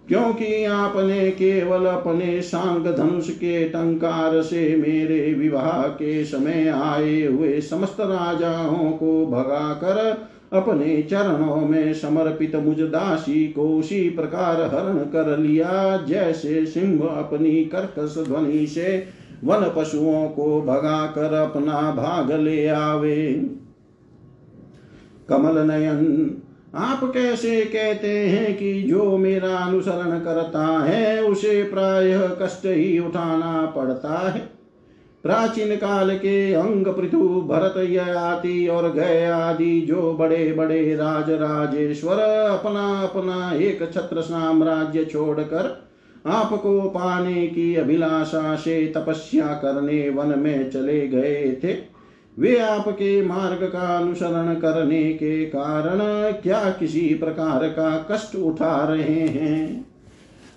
क्योंकि आपने केवल अपने सांग धनुष के टंकार से मेरे विवाह के समय आए हुए समस्त राजाओं को भगा कर अपने चरणों में समर्पित मुझ दासी को उसी प्रकार हरण कर लिया, जैसे सिंह अपनी कर्कश ध्वनि से वन पशुओं को भगा कर अपना भाग ले आवे। कमल नयन आप कैसे कहते हैं कि जो मेरा अनुसरण करता है, उसे प्रायः कष्ट ही उठाना पड़ता है? प्राचीन काल के अंग पृथु, भरत, ययाति और गय आदि जो बड़े बड़े राज राजेश्वर अपना अपना एक छत्र साम्राज्य छोड़कर आपको पाने की अभिलाषा से तपस्या करने वन में चले गए थे वे आपके मार्ग का अनुसरण करने के कारण क्या किसी प्रकार का कष्ट उठा रहे हैं?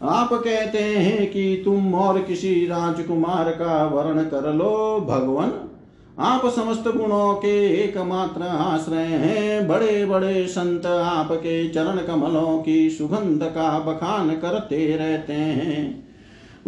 आप कहते हैं कि तुम और किसी राजकुमार का वर्ण कर लो, भगवान। आप समस्त गुणों के एकमात्र आश्रय हैं। बड़े बड़े संत आपके चरण कमलों की सुगंध का बखान करते रहते हैं।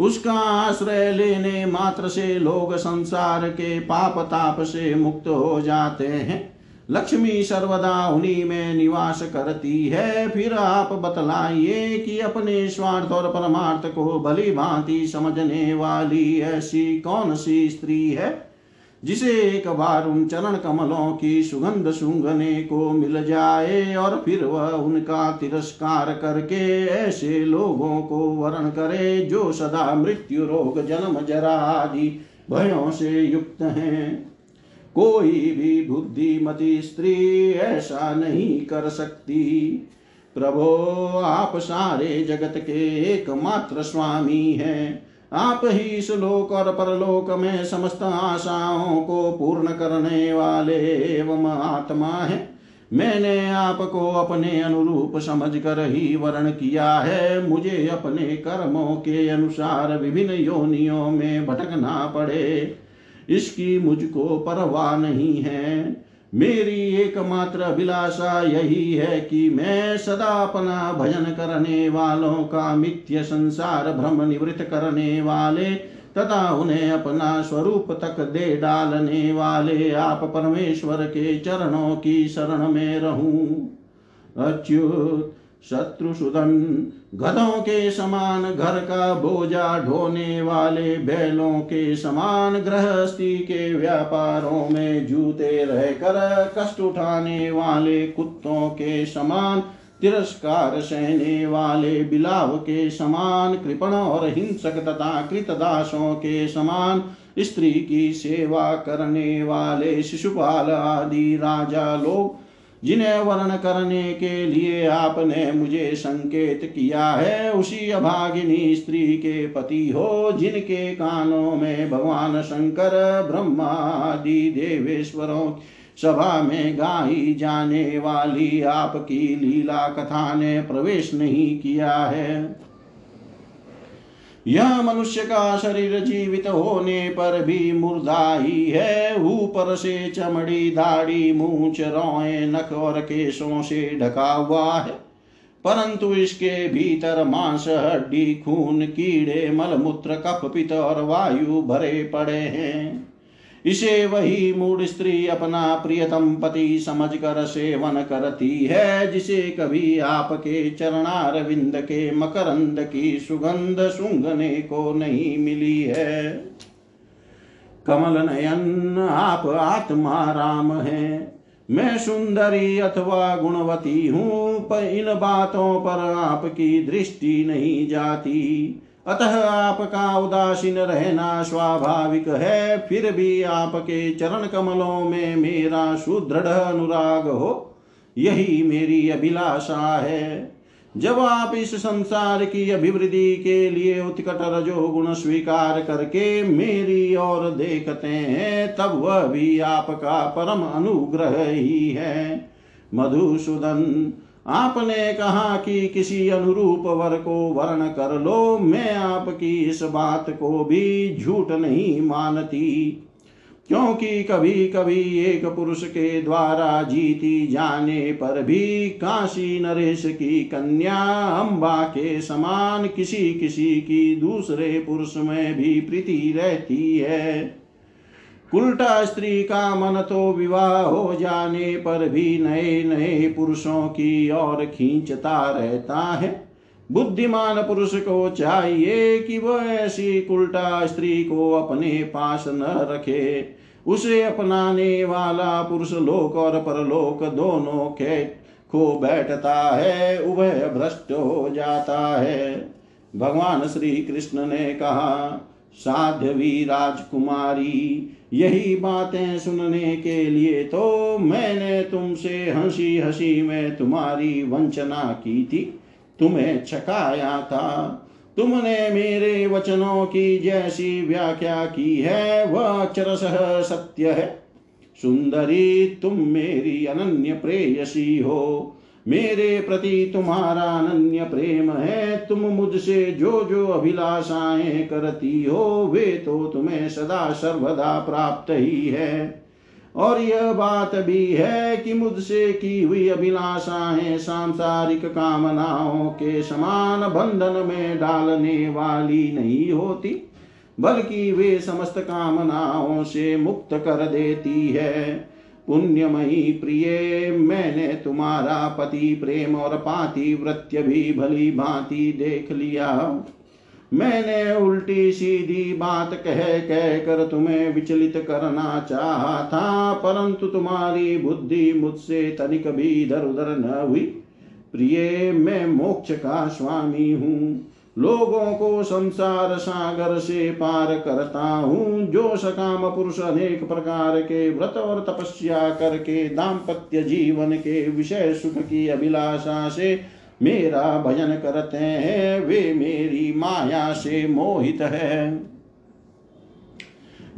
उसका आश्रय लेने मात्र से लोग संसार के पाप ताप से मुक्त हो जाते हैं। लक्ष्मी सर्वदा उन्हीं में निवास करती है। फिर आप बतलाइए कि अपने स्वार्थ और परमार्थ को भली भांति समझने वाली ऐसी कौन सी स्त्री है? जिसे एक बार उन चरण कमलों की सुगंध सूंघने को मिल जाए और फिर वह उनका तिरस्कार करके ऐसे लोगों को वरण करे जो सदा मृत्यु रोग, जन्म जरा आदि भयों से युक्त हैं। कोई भी बुद्धिमती स्त्री ऐसा नहीं कर सकती। प्रभो, आप सारे जगत के एकमात्र स्वामी हैं। आप ही इस लोक और परलोक में समस्त आशाओं को पूर्ण करने वाले एवं आत्मा है। मैंने आपको अपने अनुरूप समझ कर ही वर्ण किया है। मुझे अपने कर्मों के अनुसार विभिन्न योनियों में भटकना पड़े। इसकी मुझको परवाह नहीं है। मेरी एकमात्र अभिलाषा यही है कि मैं सदा अपना भजन करने वालों का मिथ्य संसार भ्रम निवृत्त करने वाले तथा उन्हें अपना स्वरूप तक दे डालने वाले आप परमेश्वर के चरणों की शरण में रहूँ। अच्युत शत्रुसुदन गधों के समान घर का बोझा ढोने वाले बैलों के समान गृहस्थी के व्यापारों में जूते रहकर कष्ट उठाने वाले कुत्तों के समान तिरस्कार सहने वाले बिलाव के समान कृपण और हिंसक तथा कृतदासों के समान स्त्री की सेवा करने वाले शिशुपाल आदि राजा लोग जिन्हें वर्ण करने के लिए आपने मुझे संकेत किया है, उसी अभागिनी स्त्री के पति हो, जिनके कानों में भगवान शंकर ब्रह्मा आदि देवेश्वरों सभा में गाई जाने वाली आपकी लीला कथा ने प्रवेश नहीं किया है। यह मनुष्य का शरीर जीवित होने पर भी मुर्दा ही। है ऊपर से चमड़ी दाढ़ी, मूछ, रोए, नख और केशों से ढका हुआ है। परंतु इसके भीतर मांस, हड्डी, खून, कीड़े, मलमूत्र, कफ पित और वायु भरे पड़े हैं। इसे वही मूड स्त्री अपना प्रियतम पति समझ कर सेवन करती है, जिसे कभी आपके चरणार विंद के मकरंद की सुगंध सुंगने को नहीं मिली है। कमल नयन, आप आत्मा राम है। मैं सुंदरी अथवा गुणवती हूँ, पर इन बातों पर आपकी दृष्टि नहीं जाती। अतः आपका उदासीन रहना स्वाभाविक है, फिर भी आपके चरण कमलों में मेरा सुदृढ़ अनुराग हो। यही मेरी अभिलाषा है। जब आप इस संसार की अभिवृद्धि के लिए उत्कट रजो गुण स्वीकार करके मेरी ओर देखते हैं, तब वह भी आपका परम अनुग्रह ही है। मधुसूदन आपने कहा कि किसी अनुरूप वर को वर्ण कर लो, मैं आपकी इस बात को भी झूठ नहीं मानती। क्योंकि कभी कभी एक पुरुष के द्वारा जीती जाने पर भी काशी नरेश की कन्या अम्बा के समान किसी किसी की दूसरे पुरुष में भी प्रीति रहती है। उल्टा स्त्री का मन तो विवाह हो जाने पर भी नए नए पुरुषों की ओर खींचता रहता है। बुद्धिमान पुरुष को चाहिए कि वह ऐसी उल्टा स्त्री को अपने पास न रखे। उसे अपनाने वाला पुरुष लोक और परलोक दोनों के खो बैठता है, उभय भ्रष्ट हो जाता है। भगवान श्री कृष्ण ने कहा साध्यवी राजकुमारी, यही बातें सुनने के लिए तो मैंने तुमसे हँसी हँसी में तुम्हारी वंचना की थी। तुम्हें छकाया था। तुमने मेरे वचनों की जैसी व्याख्या की है, वह अक्षरश सत्य है। सुंदरी, तुम मेरी अनन्य प्रेयसी हो। मेरे प्रति तुम्हारा अनन्य प्रेम है, तुम मुझसे जो जो अभिलाषाएँ करती हो, वे तो तुम्हें सदा सर्वदा प्राप्त ही है। और यह बात भी है कि मुझसे की हुई अभिलाषाएँ सांसारिक कामनाओं के समान बंधन में डालने वाली नहीं होती, बल्कि वे समस्त कामनाओं से मुक्त कर देती है। पुण्यमयी प्रिय, मैंने तुम्हारा पति प्रेम और पातिव्रत्य भी भली भांति देख लिया। मैंने उल्टी सीधी बात कह कह कर तुम्हें विचलित करना चाहा था, परंतु तुम्हारी बुद्धि मुझसे तनिक भी इधर उधर न हुई। प्रिय, मैं मोक्ष का स्वामी हूँ। लोगों को संसार सागर से पार करता हूँ। जो सकाम पुरुष अनेक प्रकार के व्रत और तपस्या करके दाम्पत्य जीवन के विषय सुख की अभिलाषा से मेरा भजन करते हैं, वे मेरी माया से मोहित है।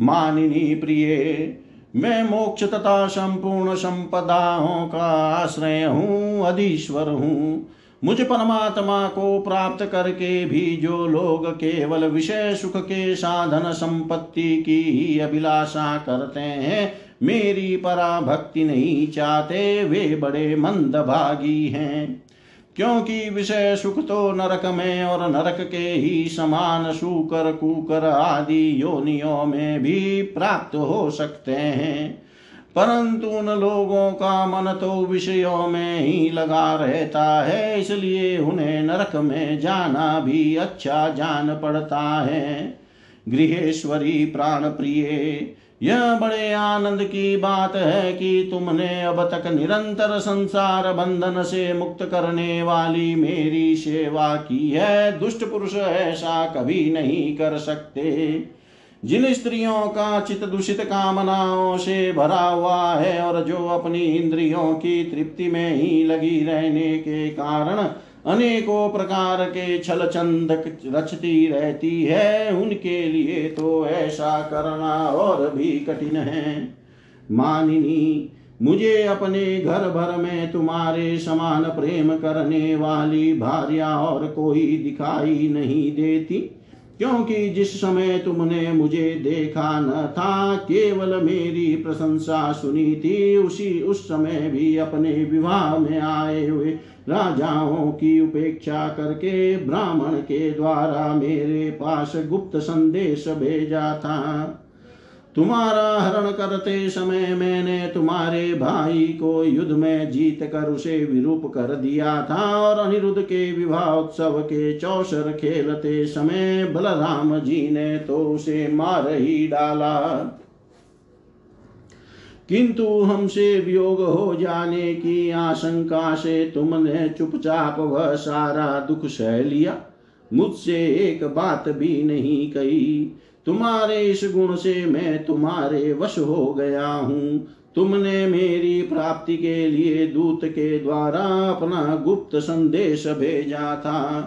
मानिनी प्रिय, मैं मोक्ष तथा संपूर्ण संपदाओं का आश्रय हूँ, अधीश्वर हूँ। मुझ परमात्मा को प्राप्त करके भी जो लोग केवल विषय सुख के साधन संपत्ति की ही अभिलाषा करते हैं, मेरी पराभक्ति नहीं चाहते, वे बड़े मंदभागी हैं। क्योंकि विषय सुख तो नरक में और नरक के ही समान शूकर कुकर आदि योनियों में भी प्राप्त हो सकते हैं। परंतु उन लोगों का मन तो विषयों में ही लगा रहता है, इसलिए उन्हें नरक में जाना भी अच्छा जान पड़ता है। गृहेश्वरी प्राण प्रिय यह बड़े आनंद की बात है कि तुमने अब तक निरंतर संसार बंधन से मुक्त करने वाली मेरी सेवा की है। दुष्ट पुरुष ऐसा कभी नहीं कर सकते। जिन स्त्रियों का चित दूषित कामनाओं से भरा हुआ है और जो अपनी इंद्रियों की तृप्ति में ही लगी रहने के कारण अनेकों प्रकार के छल चंद रचती रहती है, उनके लिए तो ऐसा करना और भी कठिन है। मानिनी, मुझे अपने घर भर में तुम्हारे समान प्रेम करने वाली भार्या और कोई दिखाई नहीं देती। क्योंकि जिस समय तुमने मुझे देखा न था, केवल मेरी प्रशंसा सुनी थी। उसी, उस समय भी अपने विवाह में आए हुए राजाओं की उपेक्षा करके ब्राह्मण के द्वारा मेरे पास गुप्त संदेश भेजा था। तुम्हारा हरण करते समय मैंने तुम्हारे भाई को युद्ध में जीत कर उसे विरूप कर दिया था और अनिरुद्ध के विवाह उत्सव के चौसर खेलते समय बलराम जी ने तो उसे मार ही डाला। किंतु हमसे वियोग हो जाने की आशंका से तुमने चुपचाप वह सारा दुख सह लिया। मुझसे एक बात भी नहीं कही। तुम्हारे इस गुण से मैं तुम्हारे वश हो गया हूँ। तुमने मेरी प्राप्ति के लिए दूत के द्वारा अपना गुप्त संदेश भेजा था।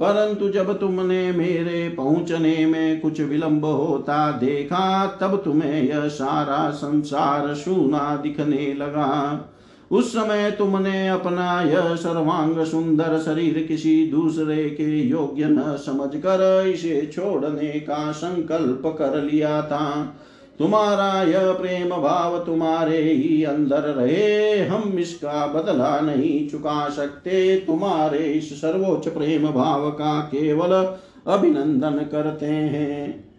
परंतु जब तुमने मेरे पहुँचने में कुछ विलंब होता देखा, तब तुम्हें यह सारा संसार सूना दिखने लगा। उस समय तुमने अपना यह सर्वांग सुंदर शरीर किसी दूसरे के योग्य न समझकर इसे छोड़ने का संकल्प कर लिया था। तुम्हारा यह प्रेम भाव तुम्हारे ही अंदर रहे। हम इसका बदला नहीं चुका सकते। तुम्हारे इस सर्वोच्च प्रेम भाव का केवल अभिनंदन करते हैं।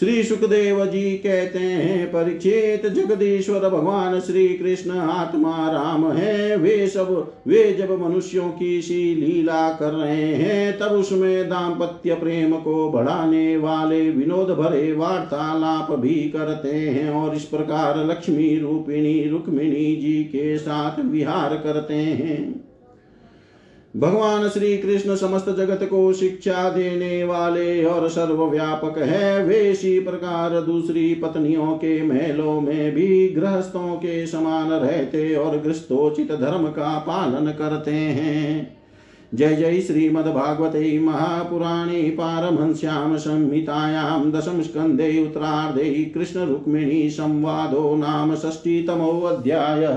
श्री सुखदेव जी कहते हैं परीक्षित जगदीश्वर भगवान श्री कृष्ण, आत्मा राम है। वे सब, वे जब मनुष्यों की सी लीला कर रहे हैं, तब उसमें दाम्पत्य प्रेम को बढ़ाने वाले विनोद भरे वार्तालाप भी करते हैं और इस प्रकार लक्ष्मी रूपिणी रुक्मिणी जी के साथ विहार करते हैं। भगवान श्री कृष्ण समस्त जगत को शिक्षा देने वाले और सर्वव्यापक है। वे इसी प्रकार दूसरी पत्नियों के महलों में भी गृहस्थों के समान रहते और गृहस्थोचित धर्म का पालन करते हैं। जय जय श्रीमद्भागवते महापुराणे पारमहंस्यां संहितायां दशम स्कन्धे उत्तरार्धे कृष्णरुक्मिणी संवादो नाम षष्टीतमो षष्टितमोऽध्यायः